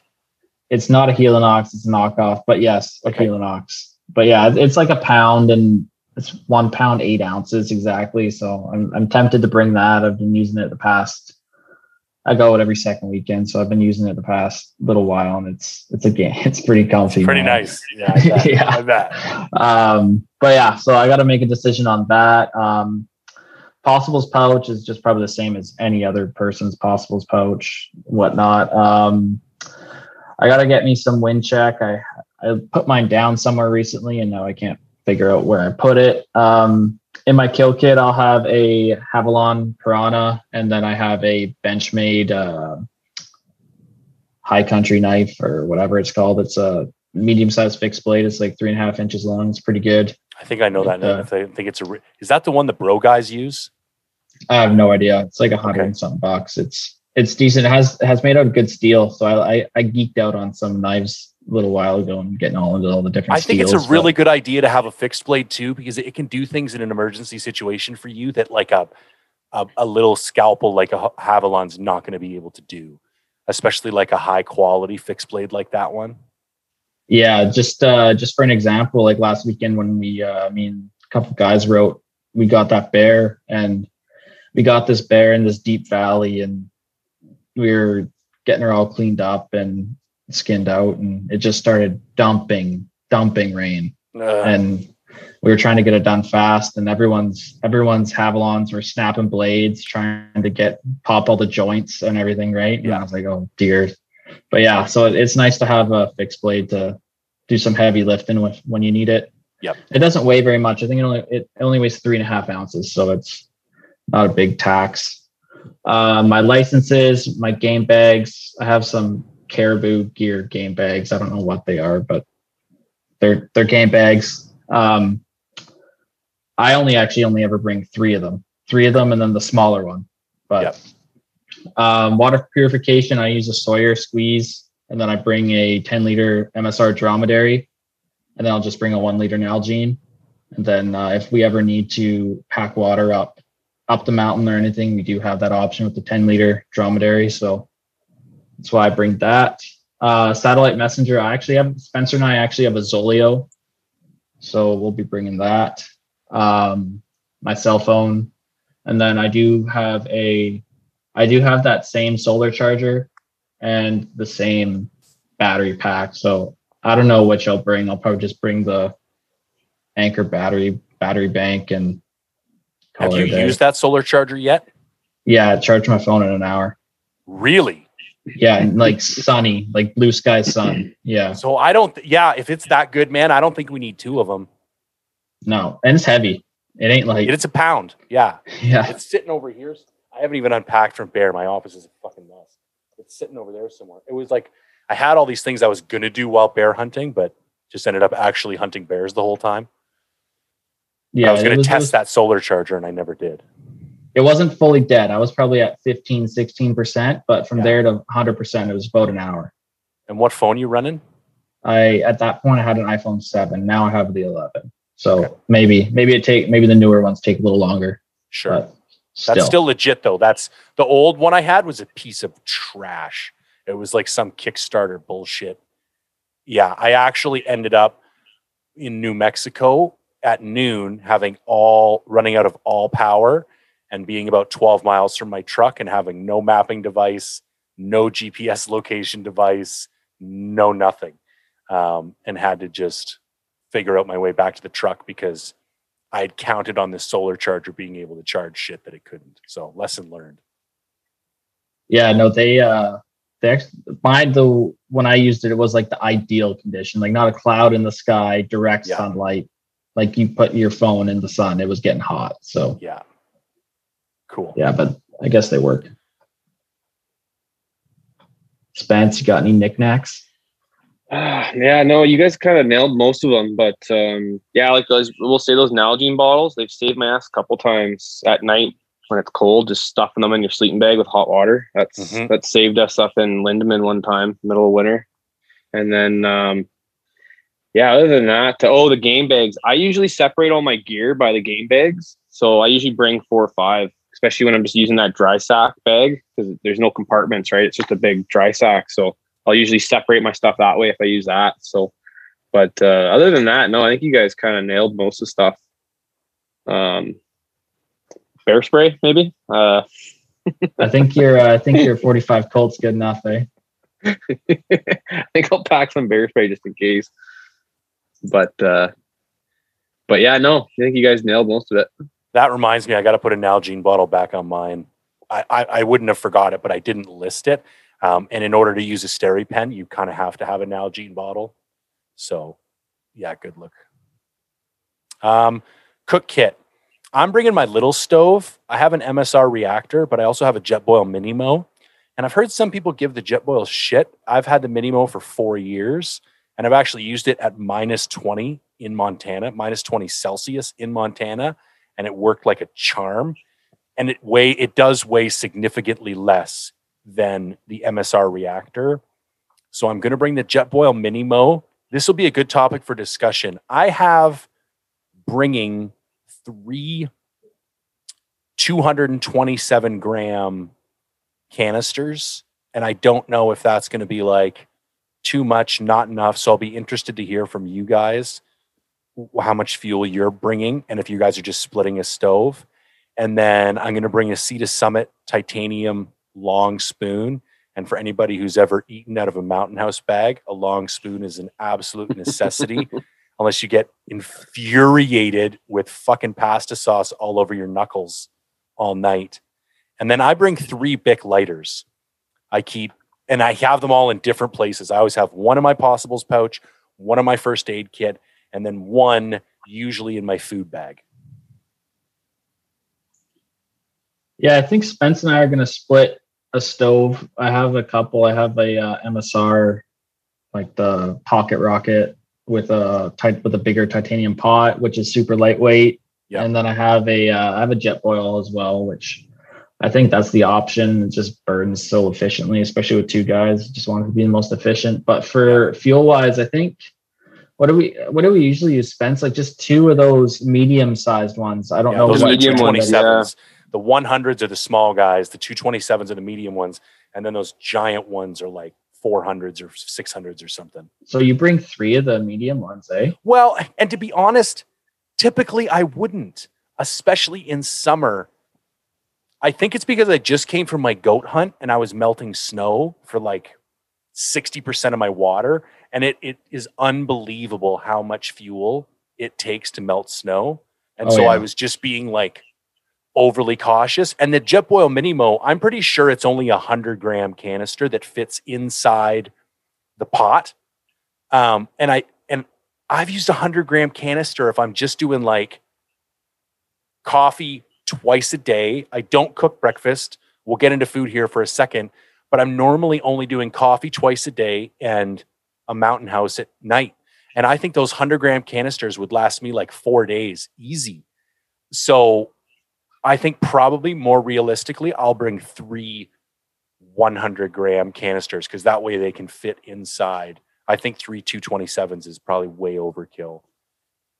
It's not a Helinox, it's a knockoff, but yes, a Okay. Helinox. But yeah, it's- it's like a pound and it's one pound eight ounces exactly. So I'm I'm tempted to bring that. I've been using it the past. I go it every second weekend, so I've been using it the past little while, and it's it's a game. It's pretty comfy. Pretty man. nice. Yeah, I bet. Yeah. I bet. um, but yeah, so I got to make a decision on that. Um, possibles pouch is just probably the same as any other person's possibles pouch, whatnot. Um, I got to get me some wind check. I I put mine down somewhere recently, and now I can't figure out where I put it. Um, in my kill kit, I'll have a Havalon Piranha, and then I have a Benchmade uh, High Country knife or whatever it's called. It's a medium-sized fixed blade. It's like three and a half inches long. It's pretty good. I think I know that. Uh, name. I think it's a. re- Is that the one the bro guys use? I have no idea. It's like a hundred Okay. and something bucks. It's it's decent. It has it has made out of good steel. So I, I I geeked out on some knives little while ago and getting all into all the different. I think it's a but- really good idea to have a fixed blade too, because it can do things in an emergency situation for you that like a a, a little scalpel like a Ha- Havalon's not going to be able to do, especially like a high quality fixed blade like that one. Yeah, just uh just for an example, like last weekend when we uh I mean a couple guys wrote we got that bear and we got this bear in this deep valley and we were getting her all cleaned up and skinned out and it just started dumping dumping rain Uh, and we were trying to get it done fast and everyone's everyone's Havalons were snapping blades trying to get pop all the joints and everything right and Yeah. i was like oh dear but yeah, so it's nice to have a fixed blade to do some heavy lifting with when you need it. Yep. It doesn't weigh very much. I think it only it only weighs three and a half ounces, so it's not a big tax. Uh, my licenses, my game bags. I have some Caribou gear game bags. I don't know what they are, but they're they're game bags. Um, I only actually only ever bring three of them, three of them, and then the smaller one. But Yep. um, water purification, I use a Sawyer squeeze, and then I bring a 10 liter MSR dromedary, and then I'll just bring a one liter Nalgene. And then uh, if we ever need to pack water up up the mountain or anything, we do have that option with the 10 liter dromedary. So that's why I bring that. Uh, satellite messenger, I actually have Spencer and I actually have a Zoleo, so we'll be bringing that. Um, my cell phone, and then I do have a I do have that same solar charger and the same battery pack. So I don't know which I'll bring. I'll probably just bring the Anker battery battery bank and Have you it a day. used that solar charger yet? Yeah, charge my phone in an hour. Really? Yeah, like sunny, like blue sky sun. Yeah, So I don't. Yeah, if it's that good, man, I don't think we need two of them. no, and it's heavy. It ain't like It's a pound. Yeah, yeah, it's sitting over here. I haven't even unpacked from Bear. My office is a fucking mess. It's sitting over there somewhere. It was like I had all these things I was gonna do while bear hunting, but just ended up actually hunting bears the whole time. yeah. I was gonna was- test was- that solar charger, and I never did. It wasn't fully dead. I was probably at 15, 16 percent, but from Yeah. there to 100 percent, it was about an hour. And what phone you running? I at that point I had an iPhone seven. Now I have the 11. So Okay. maybe maybe it take maybe the newer ones take a little longer, Sure. still, That's still legit though. That's the old one I had was a piece of trash. It was like some Kickstarter bullshit. Yeah, I actually ended up in New Mexico at noon having all running out of all power and being about 12 miles from my truck and having no mapping device, no GPS location device, no nothing. Um, and had to just figure out my way back to the truck because I had counted on this solar charger being able to charge shit that it couldn't. So lesson learned. yeah. No, they uh they actually, mine the when I used it, it was like the ideal condition, like not a cloud in the sky, direct Yeah. sunlight. Like you put your phone in the sun, it was getting hot. So Yeah. Cool. yeah, but I guess they work. Spence, you got any knickknacks? Ah, yeah, no, you guys kind of nailed most of them, but um, yeah, like those, we'll say those Nalgene bottles, they've saved my ass a couple times at night when it's cold, just stuffing them in your sleeping bag with hot water. That's Mhm. that saved us up in Lindeman one time, middle of winter, and then um, yeah, other than that, oh, the game bags. I usually separate all my gear by the game bags, so I usually bring four or five, especially when I'm just using that dry sack bag because there's no compartments, right? It's just a big dry sack, so. I'll usually separate my stuff that way if I use that. So, but uh, other than that, no, I think you guys kind of nailed most of the stuff. Um, bear spray, maybe. Uh, I think your uh, I think your 45 Colt's good enough, eh? I think I'll pack some bear spray just in case. But uh, but yeah, no, I think you guys nailed most of it. That reminds me, I got to put a Nalgene bottle back on mine. I, I, I wouldn't have forgot it, but I didn't list it. Um, and in order to use a SteriPEN, you kind of have to have a Nalgene bottle. So, yeah, good look. Um, cook kit. I'm bringing my little stove. I have an MSR reactor, but I also have a Jetboil Minimo. And I've heard some people give the Jetboil shit. I've had the Minimo for four years, and I've actually used it at minus 20 in Montana, minus 20 Celsius in Montana, and it worked like a charm. And it weigh it does weigh significantly less than the MSR reactor. So I'm going to bring the Jetboil Minimo. This will be a good topic for discussion. I have bringing three 227 gram canisters, and I don't know if that's going to be like too much, not enough. So I'll be interested to hear from you guys how much fuel you're bringing, and if you guys are just splitting a stove. And then I'm going to bring a Sea to Summit titanium long spoon. And for anybody who's ever eaten out of a mountain house bag, a long spoon is an absolute necessity, unless you get infuriated with fucking pasta sauce all over your knuckles all night. And then I bring three Bic lighters. I keep and I have them all in different places. I always have one in my possibles pouch, one in my first aid kit, and then one usually in my food bag. Yeah, I think Spence and I are going to split a stove. I have a couple. I have a uh, MSR, like the pocket rocket with a type with a bigger titanium pot, which is super lightweight. Yeah. And then I have a uh, I have a Jetboil as well, which I think that's the option. It just burns so efficiently, especially with two guys. Just want to be the most efficient. But for fuel wise, I think what do we what do we usually use, Spence? Like just two of those medium sized ones. I don't Yeah, know those are the medium ones, 227s. The 100s are the small guys, the 227s are the medium ones, and then those giant ones are like 400s or 600s or something. So you bring three of the medium ones, eh? Well, and to be honest, typically I wouldn't, especially in summer. I think it's because I just came from my goat hunt and I was melting snow for like 60% of my water. And it, it is unbelievable how much fuel it takes to melt snow. And Oh, so I was just being like overly cautious. And the Jetboil Minimo, I'm pretty sure it's only a 100 gram canister that fits inside the pot. Um, and I, and I've used a 100 gram canister if I'm just doing like coffee twice a day. I don't cook breakfast. We'll get into food here for a second, but I'm normally only doing coffee twice a day and a mountain house at night. And I think those 100 gram canisters would last me like four days easy. So I think probably more realistically, I'll bring three 100 gram canisters because that way they can fit inside. I think three 227s is probably way overkill.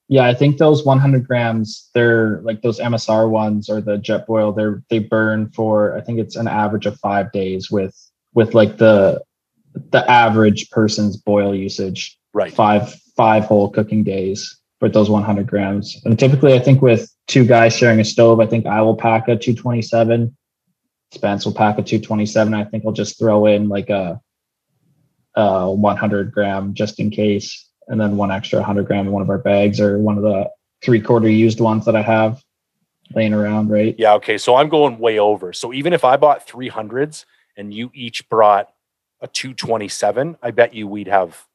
Yeah, I think those 100 grams, they're like those MSR ones or the Jetboil. They're they burn for I think it's an average of five days with with like the the average person's boil usage Right. five five whole cooking days with those 100 grams. And typically, I think with two guys sharing a stove, I think I will pack a 227. Spence will pack a 227. I think I'll just throw in like a, a 100 gram just in case, and then one extra 100 gram in one of our bags or one of the three quarter used ones that I have laying around. Right? Yeah. Okay. So I'm going way over. So even if I bought 300s and you each brought a 227, I bet you we'd have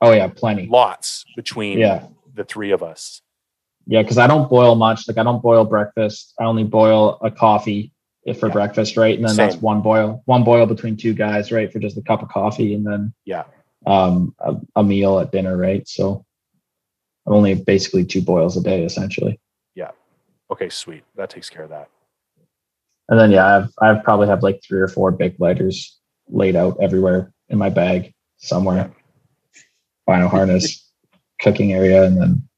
Oh yeah, plenty. lots between Yeah. the three of us. Yeah, because I don't boil much. Like I don't boil breakfast. I only boil a coffee if for Yeah. breakfast, right? And then that's one boil, one boil between two guys, right? For just a cup of coffee, and then Yeah. um a, a meal at dinner, right? So I'm only basically two boils a day, essentially. Yeah. Okay. Sweet. That takes care of that. And then yeah, I've I've probably have like three or four big lighters laid out everywhere in my bag somewhere. Final harness, cooking area, and then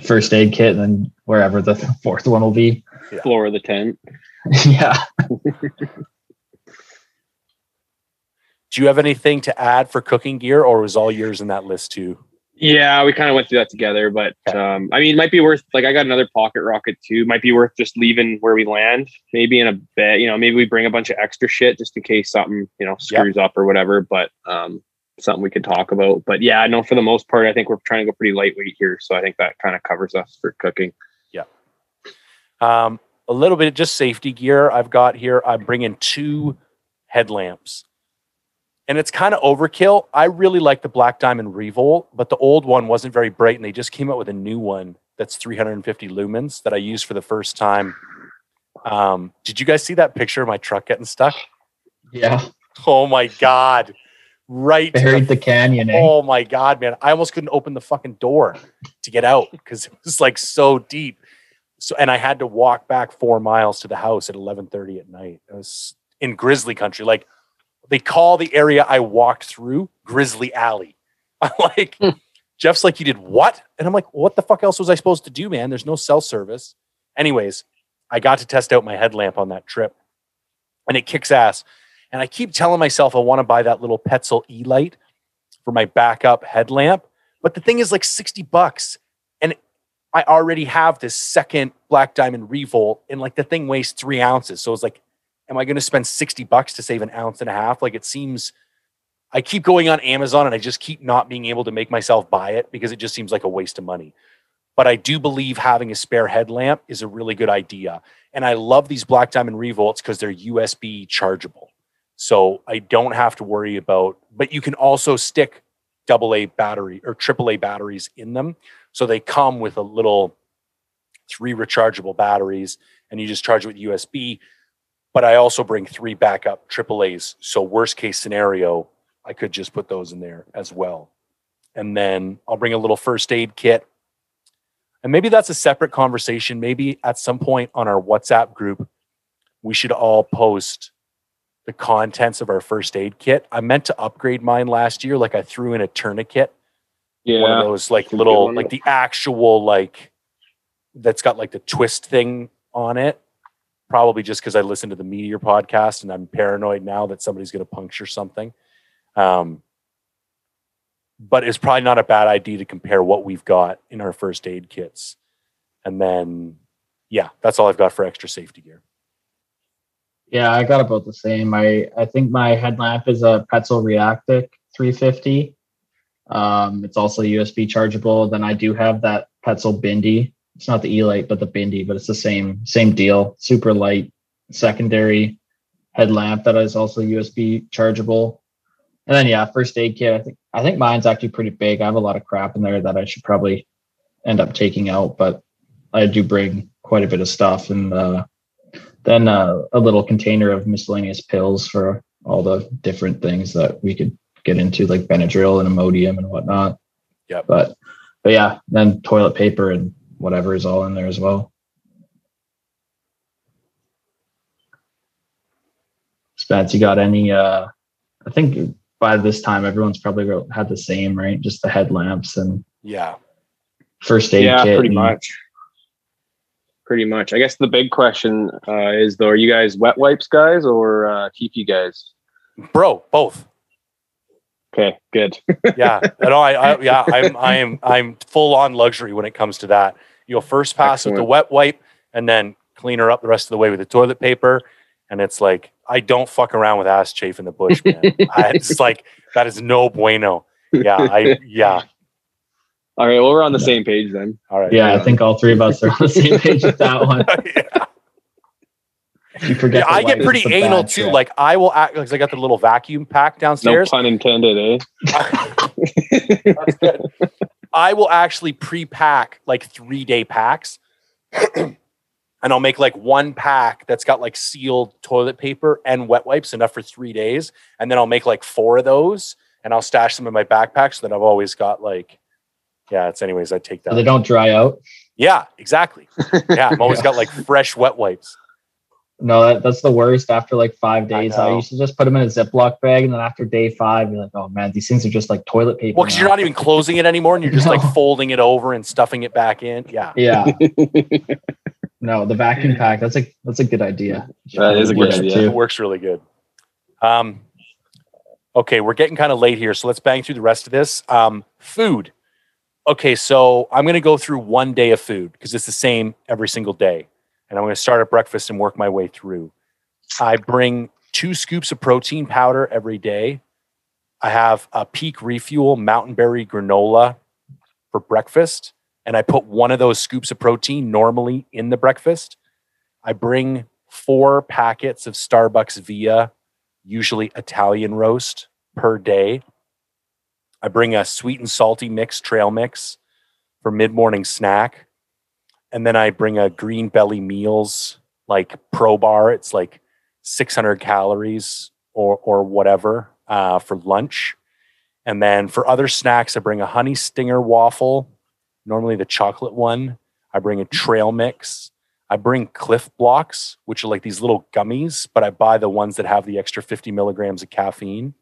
first aid kit, and then wherever the fourth one will be. Floor of the tent. yeah. Do you have anything to add for cooking gear or was all yours in that list too? Yeah, we kind of went through that together, but um, I mean, it might be worth like I got another pocket rocket too. Might be worth just leaving where we land, maybe in a bed. You know, maybe we bring a bunch of extra shit just in case something you know screws up or whatever. But um, something we could talk about. But yeah, I know for the most part, I think we're trying to go pretty lightweight here, so I think that kind of covers us for cooking. Yeah. Um, a little bit of just safety gear I've got here. I'm bringing two headlamps. And it's kind of overkill. I really like the Black Diamond Revolt, but the old one wasn't very bright, and they just came out with a new one that's 350 lumens that I used for the first time. Um, did you guys see that picture of my truck getting stuck? Yeah. Oh my god! Right, to the Buried the canyon, eh? Oh my god, man! I almost couldn't open the fucking door to get out because it was like so deep. So, and I had to walk back four miles to the house at eleven thirty at night. It was in Grizzly Country. Like they call the area I walked through Grizzly Alley. I'm like, hmm. Jeff's like, you did what? And I'm like, what the fuck else was I supposed to do, man? There's no cell service. Anyways, I got to test out my headlamp on that trip, and it kicks ass. And I keep telling myself I want to buy that little Petzl E light for my backup headlamp. But the thing is like 60 bucks. And I already have this second Black Diamond Revolt, and like the thing weighs three ounces. So it's like, am I going to spend 60 bucks to save an ounce and a half? Like it seems, I keep going on Amazon and I just keep not being able to make myself buy it because it just seems like a waste of money. But I do believe having a spare headlamp is a really good idea. And I love these Black Diamond Revolts because they're USB chargeable. So I don't have to worry about, but you can also stick double A battery or triple A batteries in them. So they come with a little three rechargeable batteries and you just charge it with USB. But I also bring three backup triple A's. So worst case scenario, I could just put those in there as well. And then I'll bring a little first aid kit. And maybe that's a separate conversation. Maybe at some point on our WhatsApp group, we should all post the contents of our first aid kit. I meant to upgrade mine last year. Like I threw in a tourniquet. Yeah. One of those like That's a good little, like the actual like that's got like the twist thing on it. Probably just because I listened to the MeatEater podcast and I'm paranoid now that somebody's going to puncture something. Um, but it's probably not a bad idea to compare what we've got in our first aid kits. And then, yeah, that's all I've got for extra safety gear. Yeah, I got about the same. I I think my headlamp is a Petzl Reactik 350. Um, it's also USB chargeable. Then I do have that Petzl Bindi. It's not the E-Light, but the Bindi, but it's the same same deal. Super light secondary headlamp that is also USB chargeable. And then yeah, first aid kit. I think I think mine's actually pretty big. I have a lot of crap in there that I should probably end up taking out, but I do bring quite a bit of stuff and uh then uh, a little container of miscellaneous pills for all the different things that we could get into, like Benadryl and Imodium and whatnot. Yeah. But but yeah, then toilet paper and whatever is all in there as well. Spence, you got any? uh I think by this time everyone's probably had the same, right? Just the headlamps and Yeah. first aid yeah, kit. pretty and- much. Pretty much. I guess the big question uh, is though, are you guys wet wipes guys or uh, TP guys? Bro, both. Okay, good. yeah, no, I, I yeah, I'm I am I'm full on luxury when it comes to that. You'll first pass with the wet wipe and then clean her up the rest of the way with the toilet paper. And it's like I don't fuck around with ass chafe in the bush, man. I, it's like that is no bueno. Yeah, I yeah. All right, well, we're on the same page then. All right. Yeah, I think all three of us are on the same page with that one. yeah. You forget, Yeah, I get pretty anal too. trip. Like I will act like I got the little vacuum pack downstairs. No downstairs. pun intended, eh? That's good. I will actually pre-pack like three day packs. and I'll make like one pack that's got like sealed toilet paper and wet wipes enough for three days. And then I'll make like four of those and I'll stash them in my backpack so that I've always got like, yeah, it's anyways, I take So they don't dry out. Yeah, exactly. Yeah, I've always got like fresh wet wipes. No, that, that's the worst. After like five days, I, know. used to just put them in a Ziploc bag, and then after day five, you're like, "Oh man, these things are just like toilet paper." Well, because you're not even closing it anymore and you're just like folding it over and stuffing it back in. Yeah. Yeah. no, the vacuum pack. That's a that's a good idea. That is a good do idea. It works really good. Um, okay, we're getting kind of late here, so let's bang through the rest of this. Um, food. Okay, so I'm going to go through one day of food because it's the same every single day, and I'm going to start at breakfast and work my way through. I bring two scoops of protein powder every day. I have a Peak Refuel Mountain Berry granola for breakfast, and I put one of those scoops of protein normally in the breakfast. I bring four packets of Starbucks Via, usually Italian roast per day. I bring a sweet and salty mix, trail mix for mid morning snack. And then I bring a Greenbelly meals like pro bar. It's like 600 calories or, or whatever uh, for lunch. And then for other snacks, I bring a honey stinger waffle, normally the chocolate one. I bring a trail mix. I bring Clif Bloks, which are like these little gummies, but I buy the ones that have the extra 50 milligrams of caffeine.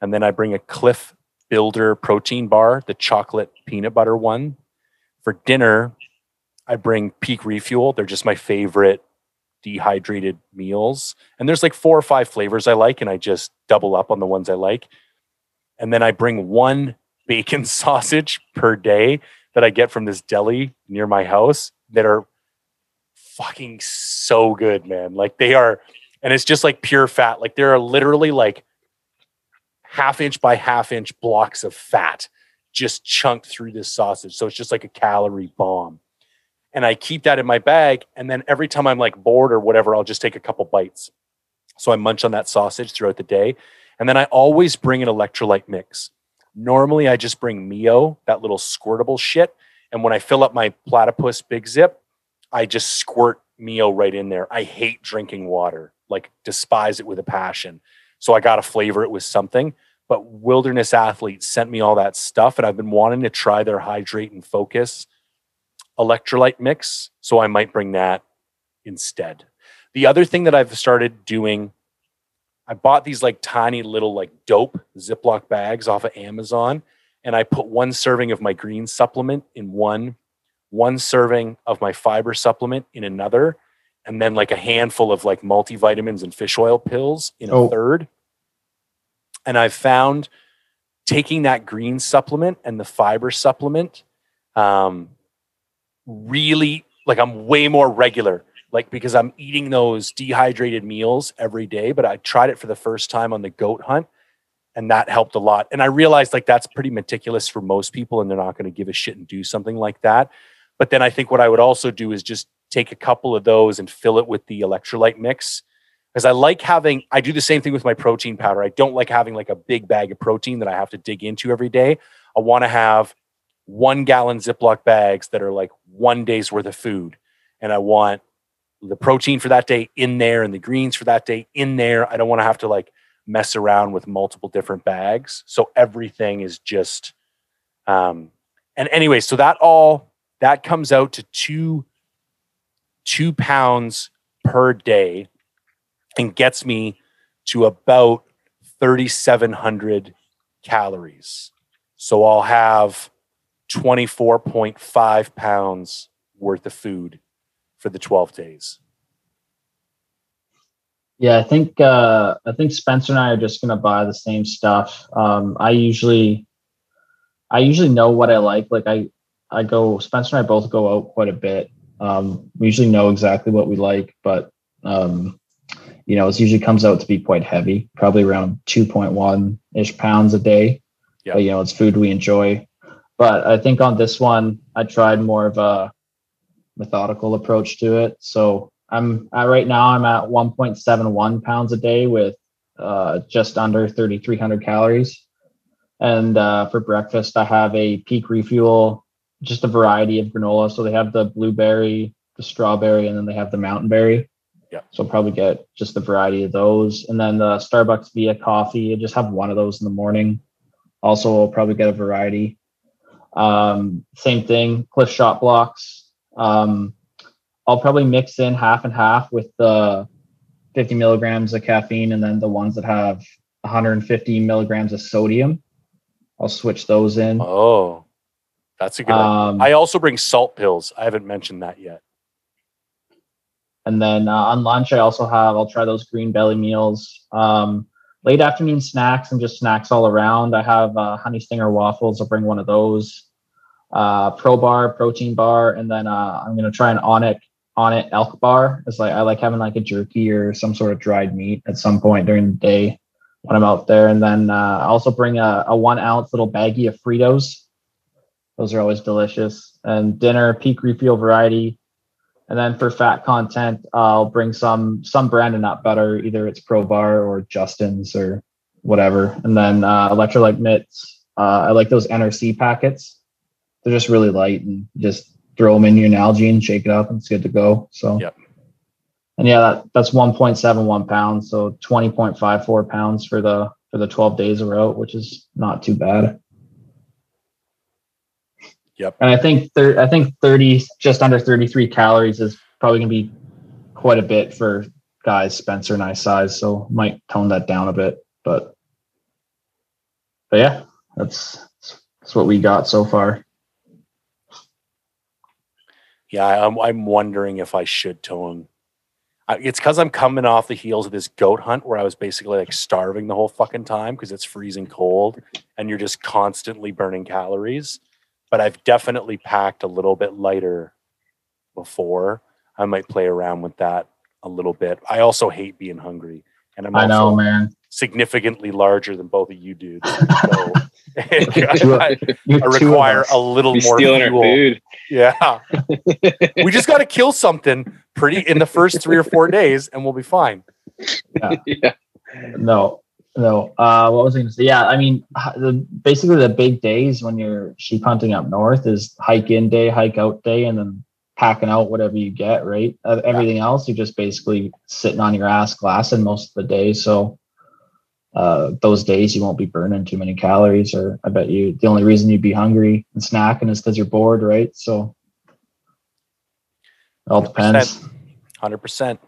And then I bring a Clif Builder protein bar, the chocolate peanut butter one. For dinner, I bring Peak Refuel. They're just my favorite dehydrated meals. And there's like four or five flavors I like, and I just double up on the ones I like. And then I bring one bacon sausage per day that I get from this deli near my house that are fucking so good, man. Like they are, and it's just like pure fat. Like there are literally like half inch by half inch blocks of fat just chunked through this sausage. So it's just like a calorie bomb. And I keep that in my bag. And then every time I'm like bored or whatever, I'll just take a couple bites. So I munch on that sausage throughout the day. And then I always bring an electrolyte mix. Normally, I just bring Mio, that little squirtable shit. And when I fill up my platypus big zip, I just squirt Mio right in there. I hate drinking water, like despise it with a passion. So I got to flavor it with something. But Wilderness Athletes sent me all that stuff, and I've been wanting to try their Hydrate and Focus electrolyte mix. So I might bring that instead. The other thing that I've started doing, I bought these like tiny little like dope Ziploc bags off of Amazon, and I put one serving of my green supplement in one, one serving of my fiber supplement in another, and then like a handful of like multivitamins and fish oil pills in a Oh. third. And I've found taking that green supplement and the fiber supplement um, really like I'm way more regular, like because I'm eating those dehydrated meals every day. But I tried it for the first time on the goat hunt, and that helped a lot. And I realized like that's pretty meticulous for most people, and they're not going to give a shit and do something like that. But then I think what I would also do is just take a couple of those and fill it with the electrolyte mix. Because I like having, I do the same thing with my protein powder. I don't like having like a big bag of protein that I have to dig into every day. I want to have one gallon Ziploc bags that are like one day's worth of food. And I want the protein for that day in there and the greens for that day in there. I don't want to have to like mess around with multiple different bags. So everything is just, um, and anyway, so that all, that comes out to two, two pounds per day and gets me to about 3,700 calories. So I'll have 24.5 pounds worth of food for the 12 days. Yeah, I think uh, I think Spencer and I are just gonna buy the same stuff. Um, I usually, I usually know what I like. Like I, I go. Spencer and I both go out quite a bit. Um, we usually know exactly what we like, but um, you know, it usually comes out to be quite heavy, probably around two point one ish pounds a day. Yeah. But you know, it's food we enjoy. But I think on this one, I tried more of a methodical approach to it. So I'm at, right now I'm at 1.71 pounds a day with uh, just under 3,300 calories. And uh, for breakfast, I have a peak refuel, just a variety of granola. So they have the blueberry, the strawberry, and then they have the mountain berry. Yeah. So I'll probably get just a variety of those. And then the Starbucks Via coffee, I just have one of those in the morning. Also, I'll probably get a variety. Um, same thing, Clif Shot Bloks. Um, I'll probably mix in half and half with the 50 milligrams of caffeine and then the ones that have 150 milligrams of sodium. I'll switch those in. Oh, that's a good. Um, I also bring salt pills. I haven't mentioned that yet. and then uh, on lunch, I also have, I'll try those Greenbelly meals. Um, late afternoon snacks and just snacks all around. I have uh, honey stinger waffles. I'll bring one of those. Uh, pro bar, protein bar, and then uh, I'm gonna try an on it on it elk bar. It's like I like having like a jerky or some sort of dried meat at some point during the day when I'm out there. And then uh, I also bring a, a one ounce little baggie of Fritos. Those are always delicious. And dinner, peak refuel variety. And then for fat content, I'll bring some some brand of nut butter, either it's Pro Bar or Justin's or whatever. And then uh, electrolyte mitts. Uh, I like those NRC packets. They're just really light and just throw them in your Nalgene, shake it up, and it's good to go. So. Yep. And yeah, that, that's 1.71 pounds, so 20.54 pounds for the for the 12 days we're out, which is not too bad. Yep. And I think thir- I think 30, just under 33 calories is probably gonna be quite a bit for guys Spencer and I size, so might tone that down a bit. But but yeah, that's that's what we got so far. Yeah, I'm, I'm wondering if I should tone. It's because I'm coming off the heels of this goat hunt where I was basically like starving the whole fucking time because it's freezing cold and you're just constantly burning calories. But I've definitely packed a little bit lighter before. I might play around with that a little bit. I also hate being hungry, and I'm I know, man. significantly larger than both of you dudes. So I, I require a little Be more fuel. food. Yeah. we just got to kill something pretty in the first three or four days and we'll be fine. yeah. No, no. Uh, what was I going to say? Yeah, I mean, the, basically the big days when you're sheep hunting up north is hike in day, hike out day, and then packing out whatever you get. Right. Uh, everything else, you're just basically sitting on your ass glassing most of the day. So uh, those days you won't be burning too many calories, or I bet you the only reason you'd be hungry and snacking is because you're bored, right? So it all depends. 100%.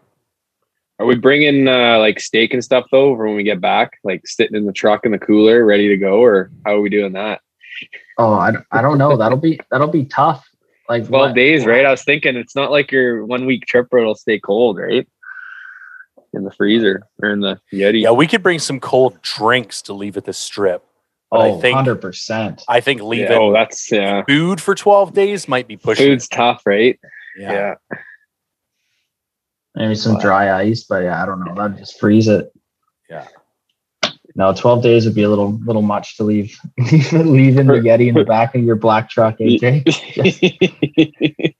Are we bringing uh, like steak and stuff though for when we get back? Like sitting in the truck in the cooler, ready to go, or how are we doing that? Oh, I, don't- I don't know. That'll be that'll be tough. Like Twelve what- days, right? I was thinking it's not like your one week trip where it'll stay cold, right? In the freezer or in the Yeti. Yeah, we could bring some cold drinks to leave at the strip. But I Oh, think 100%. I think Yeah, leaving oh, that's yeah. food for 12 days might be pushing. Food's tough, right? yeah. Yeah. Maybe some Wow. dry ice, but yeah, I don't know. That'd just freeze it. Yeah. No, 12 days would be a little little much to leave leaving the Yeti in the back of your black truck, AJ.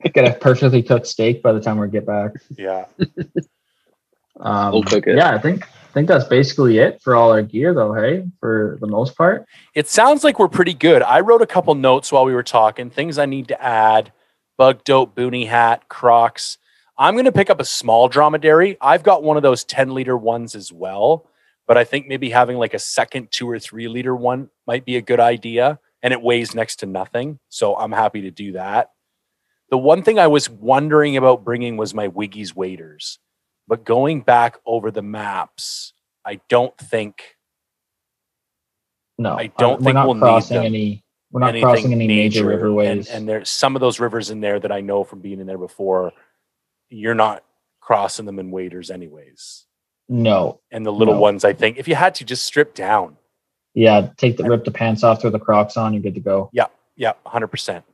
Get a perfectly cooked steak by the time we get back. Yeah. Um, We'll cook it. Yeah, I think I think that's basically it for all our gear though, hey, for the most part. It sounds like we're pretty good. I wrote a couple notes while we were talking, things I need to add bug dope, boonie hat, crocs. I'm going to pick up a small dromedary. I've got one of those 10 liter ones as well, but I think maybe having like a second two or three liter one might be a good idea. And it weighs next to nothing. So I'm happy to do that. The one thing I was wondering about bringing was my Wiggy's waders. But going back over the maps, I don't think No, I don't think not we'll need them. any. We're not crossing any major major, riverways. And, and there's some of those rivers in there that I know from being in there before. You're not crossing them in waders, anyways. no, And the little No. ones, I think, if you had to, just strip down. yeah, take the rip the pants off, throw the Crocs on, you're good to go. Yeah, yeah, hundred percent.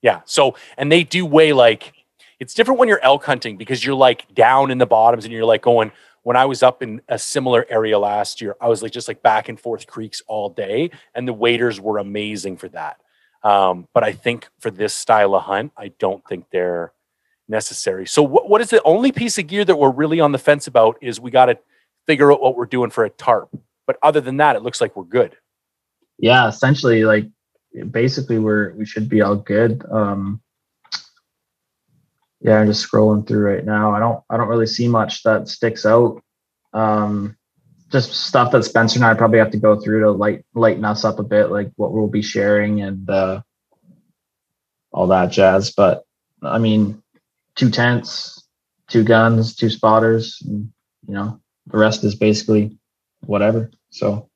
Yeah. So, and they do weigh like it's different when you're elk hunting because you're like down in the bottoms and you're like going. When I was up in a similar area last year, I was like just like back and forth creeks all day, and the waders were amazing for that. Um, but I think for this style of hunt, I don't think they're necessary. So, what, what is the only piece of gear that we're really on the fence about is we got to figure out what we're doing for a tarp. But other than that, it looks like we're good. yeah essentially like basically we're we should be all good um yeah i'm just scrolling through right now i don't i don't really see much that sticks out um just stuff that spencer and i probably have to go through to light lighten us up a bit like what we'll be sharing and uh all that jazz but i mean two tents two guns two spotters and, you know the rest is basically whatever so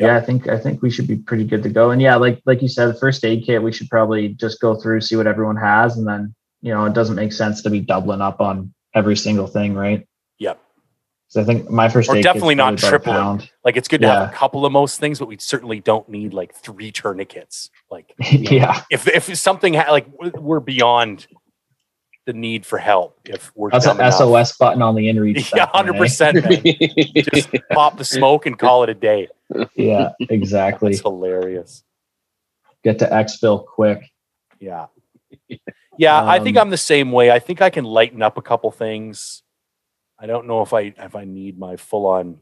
yeah, I think I think we should be pretty good to go. And yeah, like like you said, the first aid kit, we should probably just go through, see what everyone has, and then you know, it doesn't make sense to be doubling up on every single thing, right? So I think my first Or definitely not probably about a tripling. pound. Like it's good to have a couple of most things, but we certainly don't need like three tourniquets. Like yeah, if if something ha- like we're beyond the need for help, if we're that's an enough. SOS button on the inReach. Yeah, hundred eh? percent. Just pop the smoke and call it a day. Yeah, exactly. It's hilarious. Get to exfil quick. Yeah, yeah. I think Um, I'm the same way. I think I can lighten up a couple things. I don't know if I if I need my full on.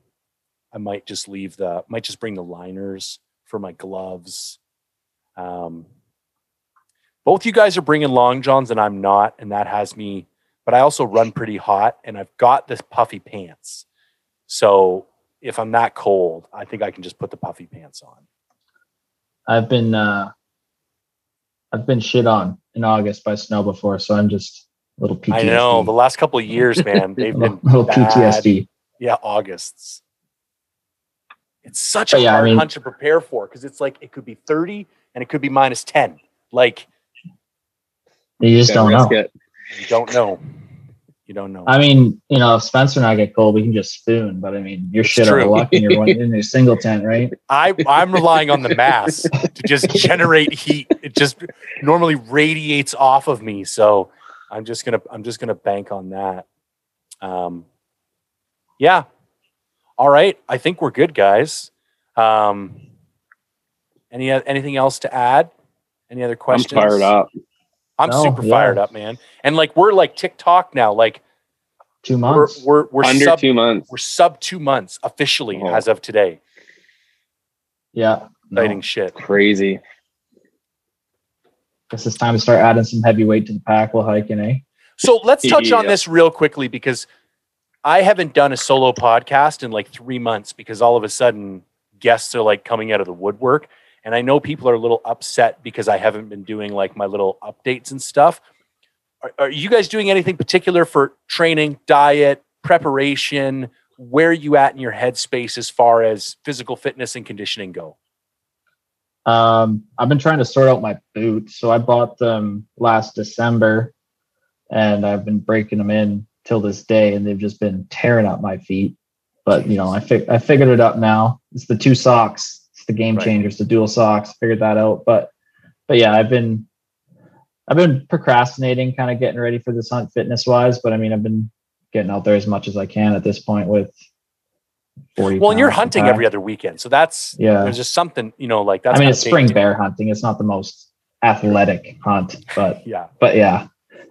I might just leave the. Might just bring the liners for my gloves. Um, both you guys are bringing long johns and I'm not, and that has me. But I also run pretty hot, and I've got this puffy pants. So if I'm that cold, I think I can just put the puffy pants on. I've been uh I've been shit on in August by snow before, so I'm just little PTSD. I know the last couple of years, man, they've little, been little bad. PTSD. Yeah, Augusts. It's such But a yeah, I hard mean- hunt to prepare for because it's like it could be 30 and it could be minus 10. Like You just don't know. It. you don't know. You don't know. I mean, you know, if Spencer and I get cold, we can just spoon. But I mean, you're shit out of true. luck in your one in your single tent, right? I I'm relying on the mass to just generate heat. It just normally radiates off of me, so I'm just gonna I'm just gonna bank on that. Um, yeah. All right. I think we're good, guys. Um, any anything else to add? Any other questions? I'm questions? fired up. I'm No, super yeah. fired up, man. And like we're like TikTok now. Like two We're months. we're, we're Under sub two months. we're sub two months officially Oh. as of today. yeah. no. Shit. Crazy. Guess it's time to start adding some heavy weight to the pack while hiking, eh? So let's touch on this real quickly because I haven't done a solo podcast in like three months because all of a sudden guests are like coming out of the woodwork. And I know people are a little upset because I haven't been doing like my little updates and stuff. Are, are you guys doing anything particular for training, diet, preparation? Where are you at in your headspace as far as physical fitness and conditioning go? Um, I've been trying to sort out my boots. So I bought them last December and I've been breaking them in till this day and they've just been tearing up my feet. But you know, I fig- I figured it up now. It's the two socks. It's the game Right. changers, the dual socks. Figured that out. But but yeah, I've been I've been procrastinating, kind of getting ready for this hunt fitness wise. But I mean, I've been getting out there as much as I can at this point with 40 Well, and you're hunting every other weekend. So that's, Yeah. there's just something, you know, like that's I mean, it's spring bear hunting. It's not the most athletic hunt, but Yeah. but yeah.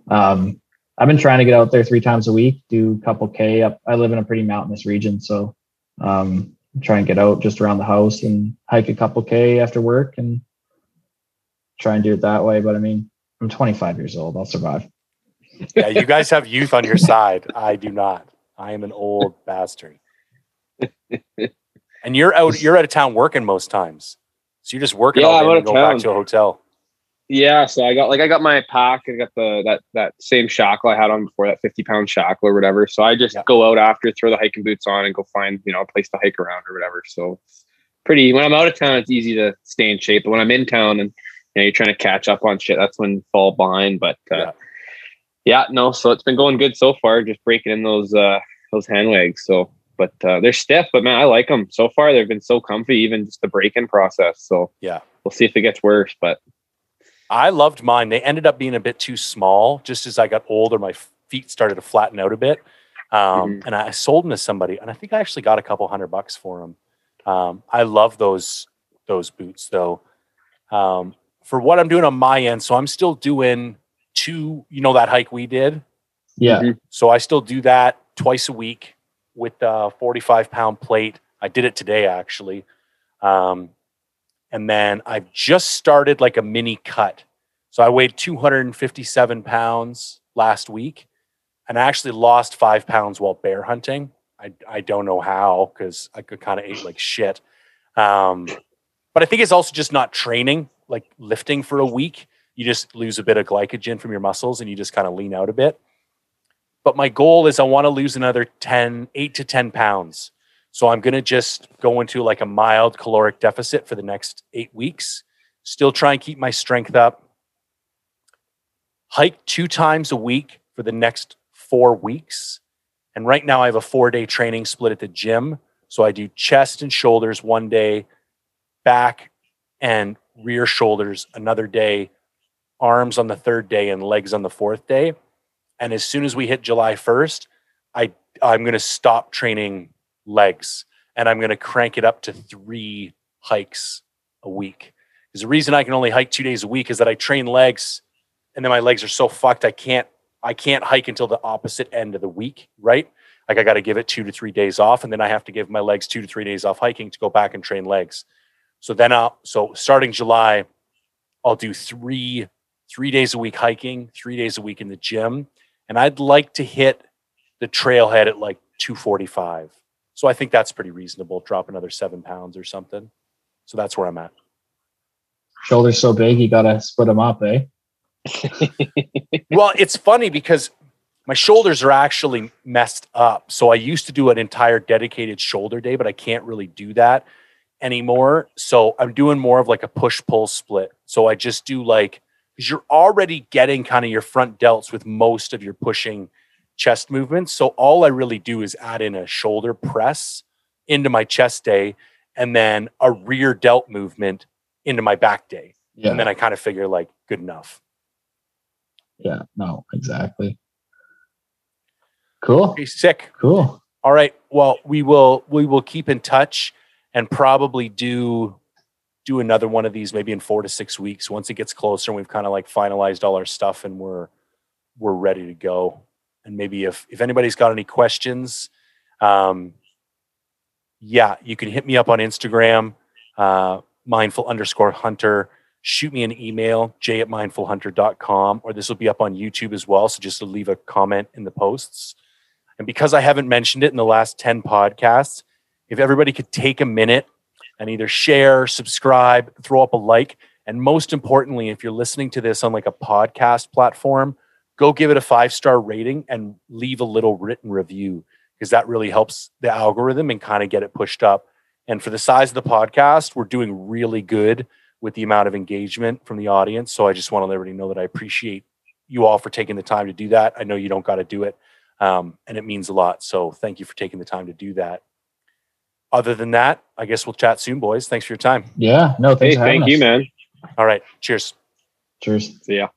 Um, I've been trying to get out there three times a week, do a couple K up. I live in a pretty mountainous region, so um, try and get out just around the house and hike a couple K after work and try and do it that way. But I mean, I'm 25 years old. I'll survive. yeah, you guys have youth on your side. I do not. I am an old bastard. And you're out. You're out of town working most times, so you're just working Yeah, all day and go back to a hotel. Yeah, so I got like I got my pack. I got the that that same shackle I had on before, that fifty pound shackle or whatever. So I just Yeah. go out after, throw the hiking boots on, and go find you know a place to hike around or whatever. So it's pretty. When I'm out of town, it's easy to stay in shape. But when I'm in town and you know you're trying to catch up on shit, that's when you fall behind. But uh, Yeah. yeah. no. So it's been going good so far. Just breaking in those uh those Hanwags. So. But uh, they're stiff, but man, I like them so far. They've been so comfy, even just the break-in process. So Yeah. we'll see if it gets worse. But I loved mine. They ended up being a bit too small. Just as I got older, my feet started to flatten out a bit. Um, And I sold them to somebody, and I think I actually got a couple hundred bucks for them. Um, I love those those boots though. Um, for what I'm doing on my end, so I'm still doing two. You know that hike we did. Yeah. Mhm. So I still do that twice a week with a 45 pound plate. I did it today actually. Um, and then I've just started like a mini cut. So I weighed 257 pounds last week and I actually lost five pounds while bear hunting. I, I don't know how because I could kind of ate like shit. Um, but I think it's also just not training, like lifting for a week. You just lose a bit of glycogen from your muscles and you just kind of lean out a bit but my goal is I want to lose another 10, 8 to 10 pounds. So I'm going to just go into like a mild caloric deficit for the next eight weeks, still try and keep my strength up, hike two times a week for the next four weeks. And right now I have a four day training split at the gym. So I do chest and shoulders one day, back and rear shoulders another day, arms on the third day, and legs on the fourth day and as soon as we hit July 1st, I I'm going to stop training legs and I'm going to crank it up to 3 hikes a week. Because the reason I can only hike 2 days a week is that I train legs and then my legs are so fucked I can't I can't hike until the opposite end of the week, right? Like I got to give it 2 to 3 days off and then I have to give my legs 2 to 3 days off hiking to go back and train legs. So then I'll so starting July I'll do 3 3 days a week hiking, 3 days a week in the gym and I'd like to hit the trailhead at like 245. So I think that's pretty reasonable. Drop another seven pounds or something. So that's where I'm at. Shoulders so big, you gotta split them up, eh? well, it's funny because my shoulders are actually messed up. So I used to do an entire dedicated shoulder day, but I can't really do that anymore. So I'm doing more of like a push pull split. So I just do like, because you're already getting kind of your front delts with most of your pushing chest movements. So all I really do is add in a shoulder press into my chest day and then a rear delt movement into my back day. Yeah. And then I kind of figure like good enough. yeah. No, exactly. Cool. Okay, sick. Cool. All right. Well, we will we will keep in touch and probably do do another one of these maybe in four to six weeks once it gets closer and we've kind of like finalized all our stuff and we're we're ready to go and maybe if if anybody's got any questions, um, yeah, you can hit me up on Instagram, uh, mindful underscore hunter. Shoot me an email, j at mindfulhunter.com, or this will be up on YouTube as well. So just leave a comment in the posts. And because I haven't mentioned it in the last 10 podcasts, if everybody could take a minute and either share, subscribe, throw up a like, and most importantly, if you're listening to this on like a podcast platform, go give it a five star rating and leave a little written review because that really helps the algorithm and kind of get it pushed up. And for the size of the podcast, we're doing really good with the amount of engagement from the audience. So I just want to let everybody know that I appreciate you all for taking the time to do that. I know you don't got to do it, um, and it means a lot. So thank you for taking the time to do that. Other than that, I guess we'll chat soon, boys. Thanks for your time. Yeah. No, Hey, thanks. for having thank you, man. All right. Cheers. Cheers. See ya.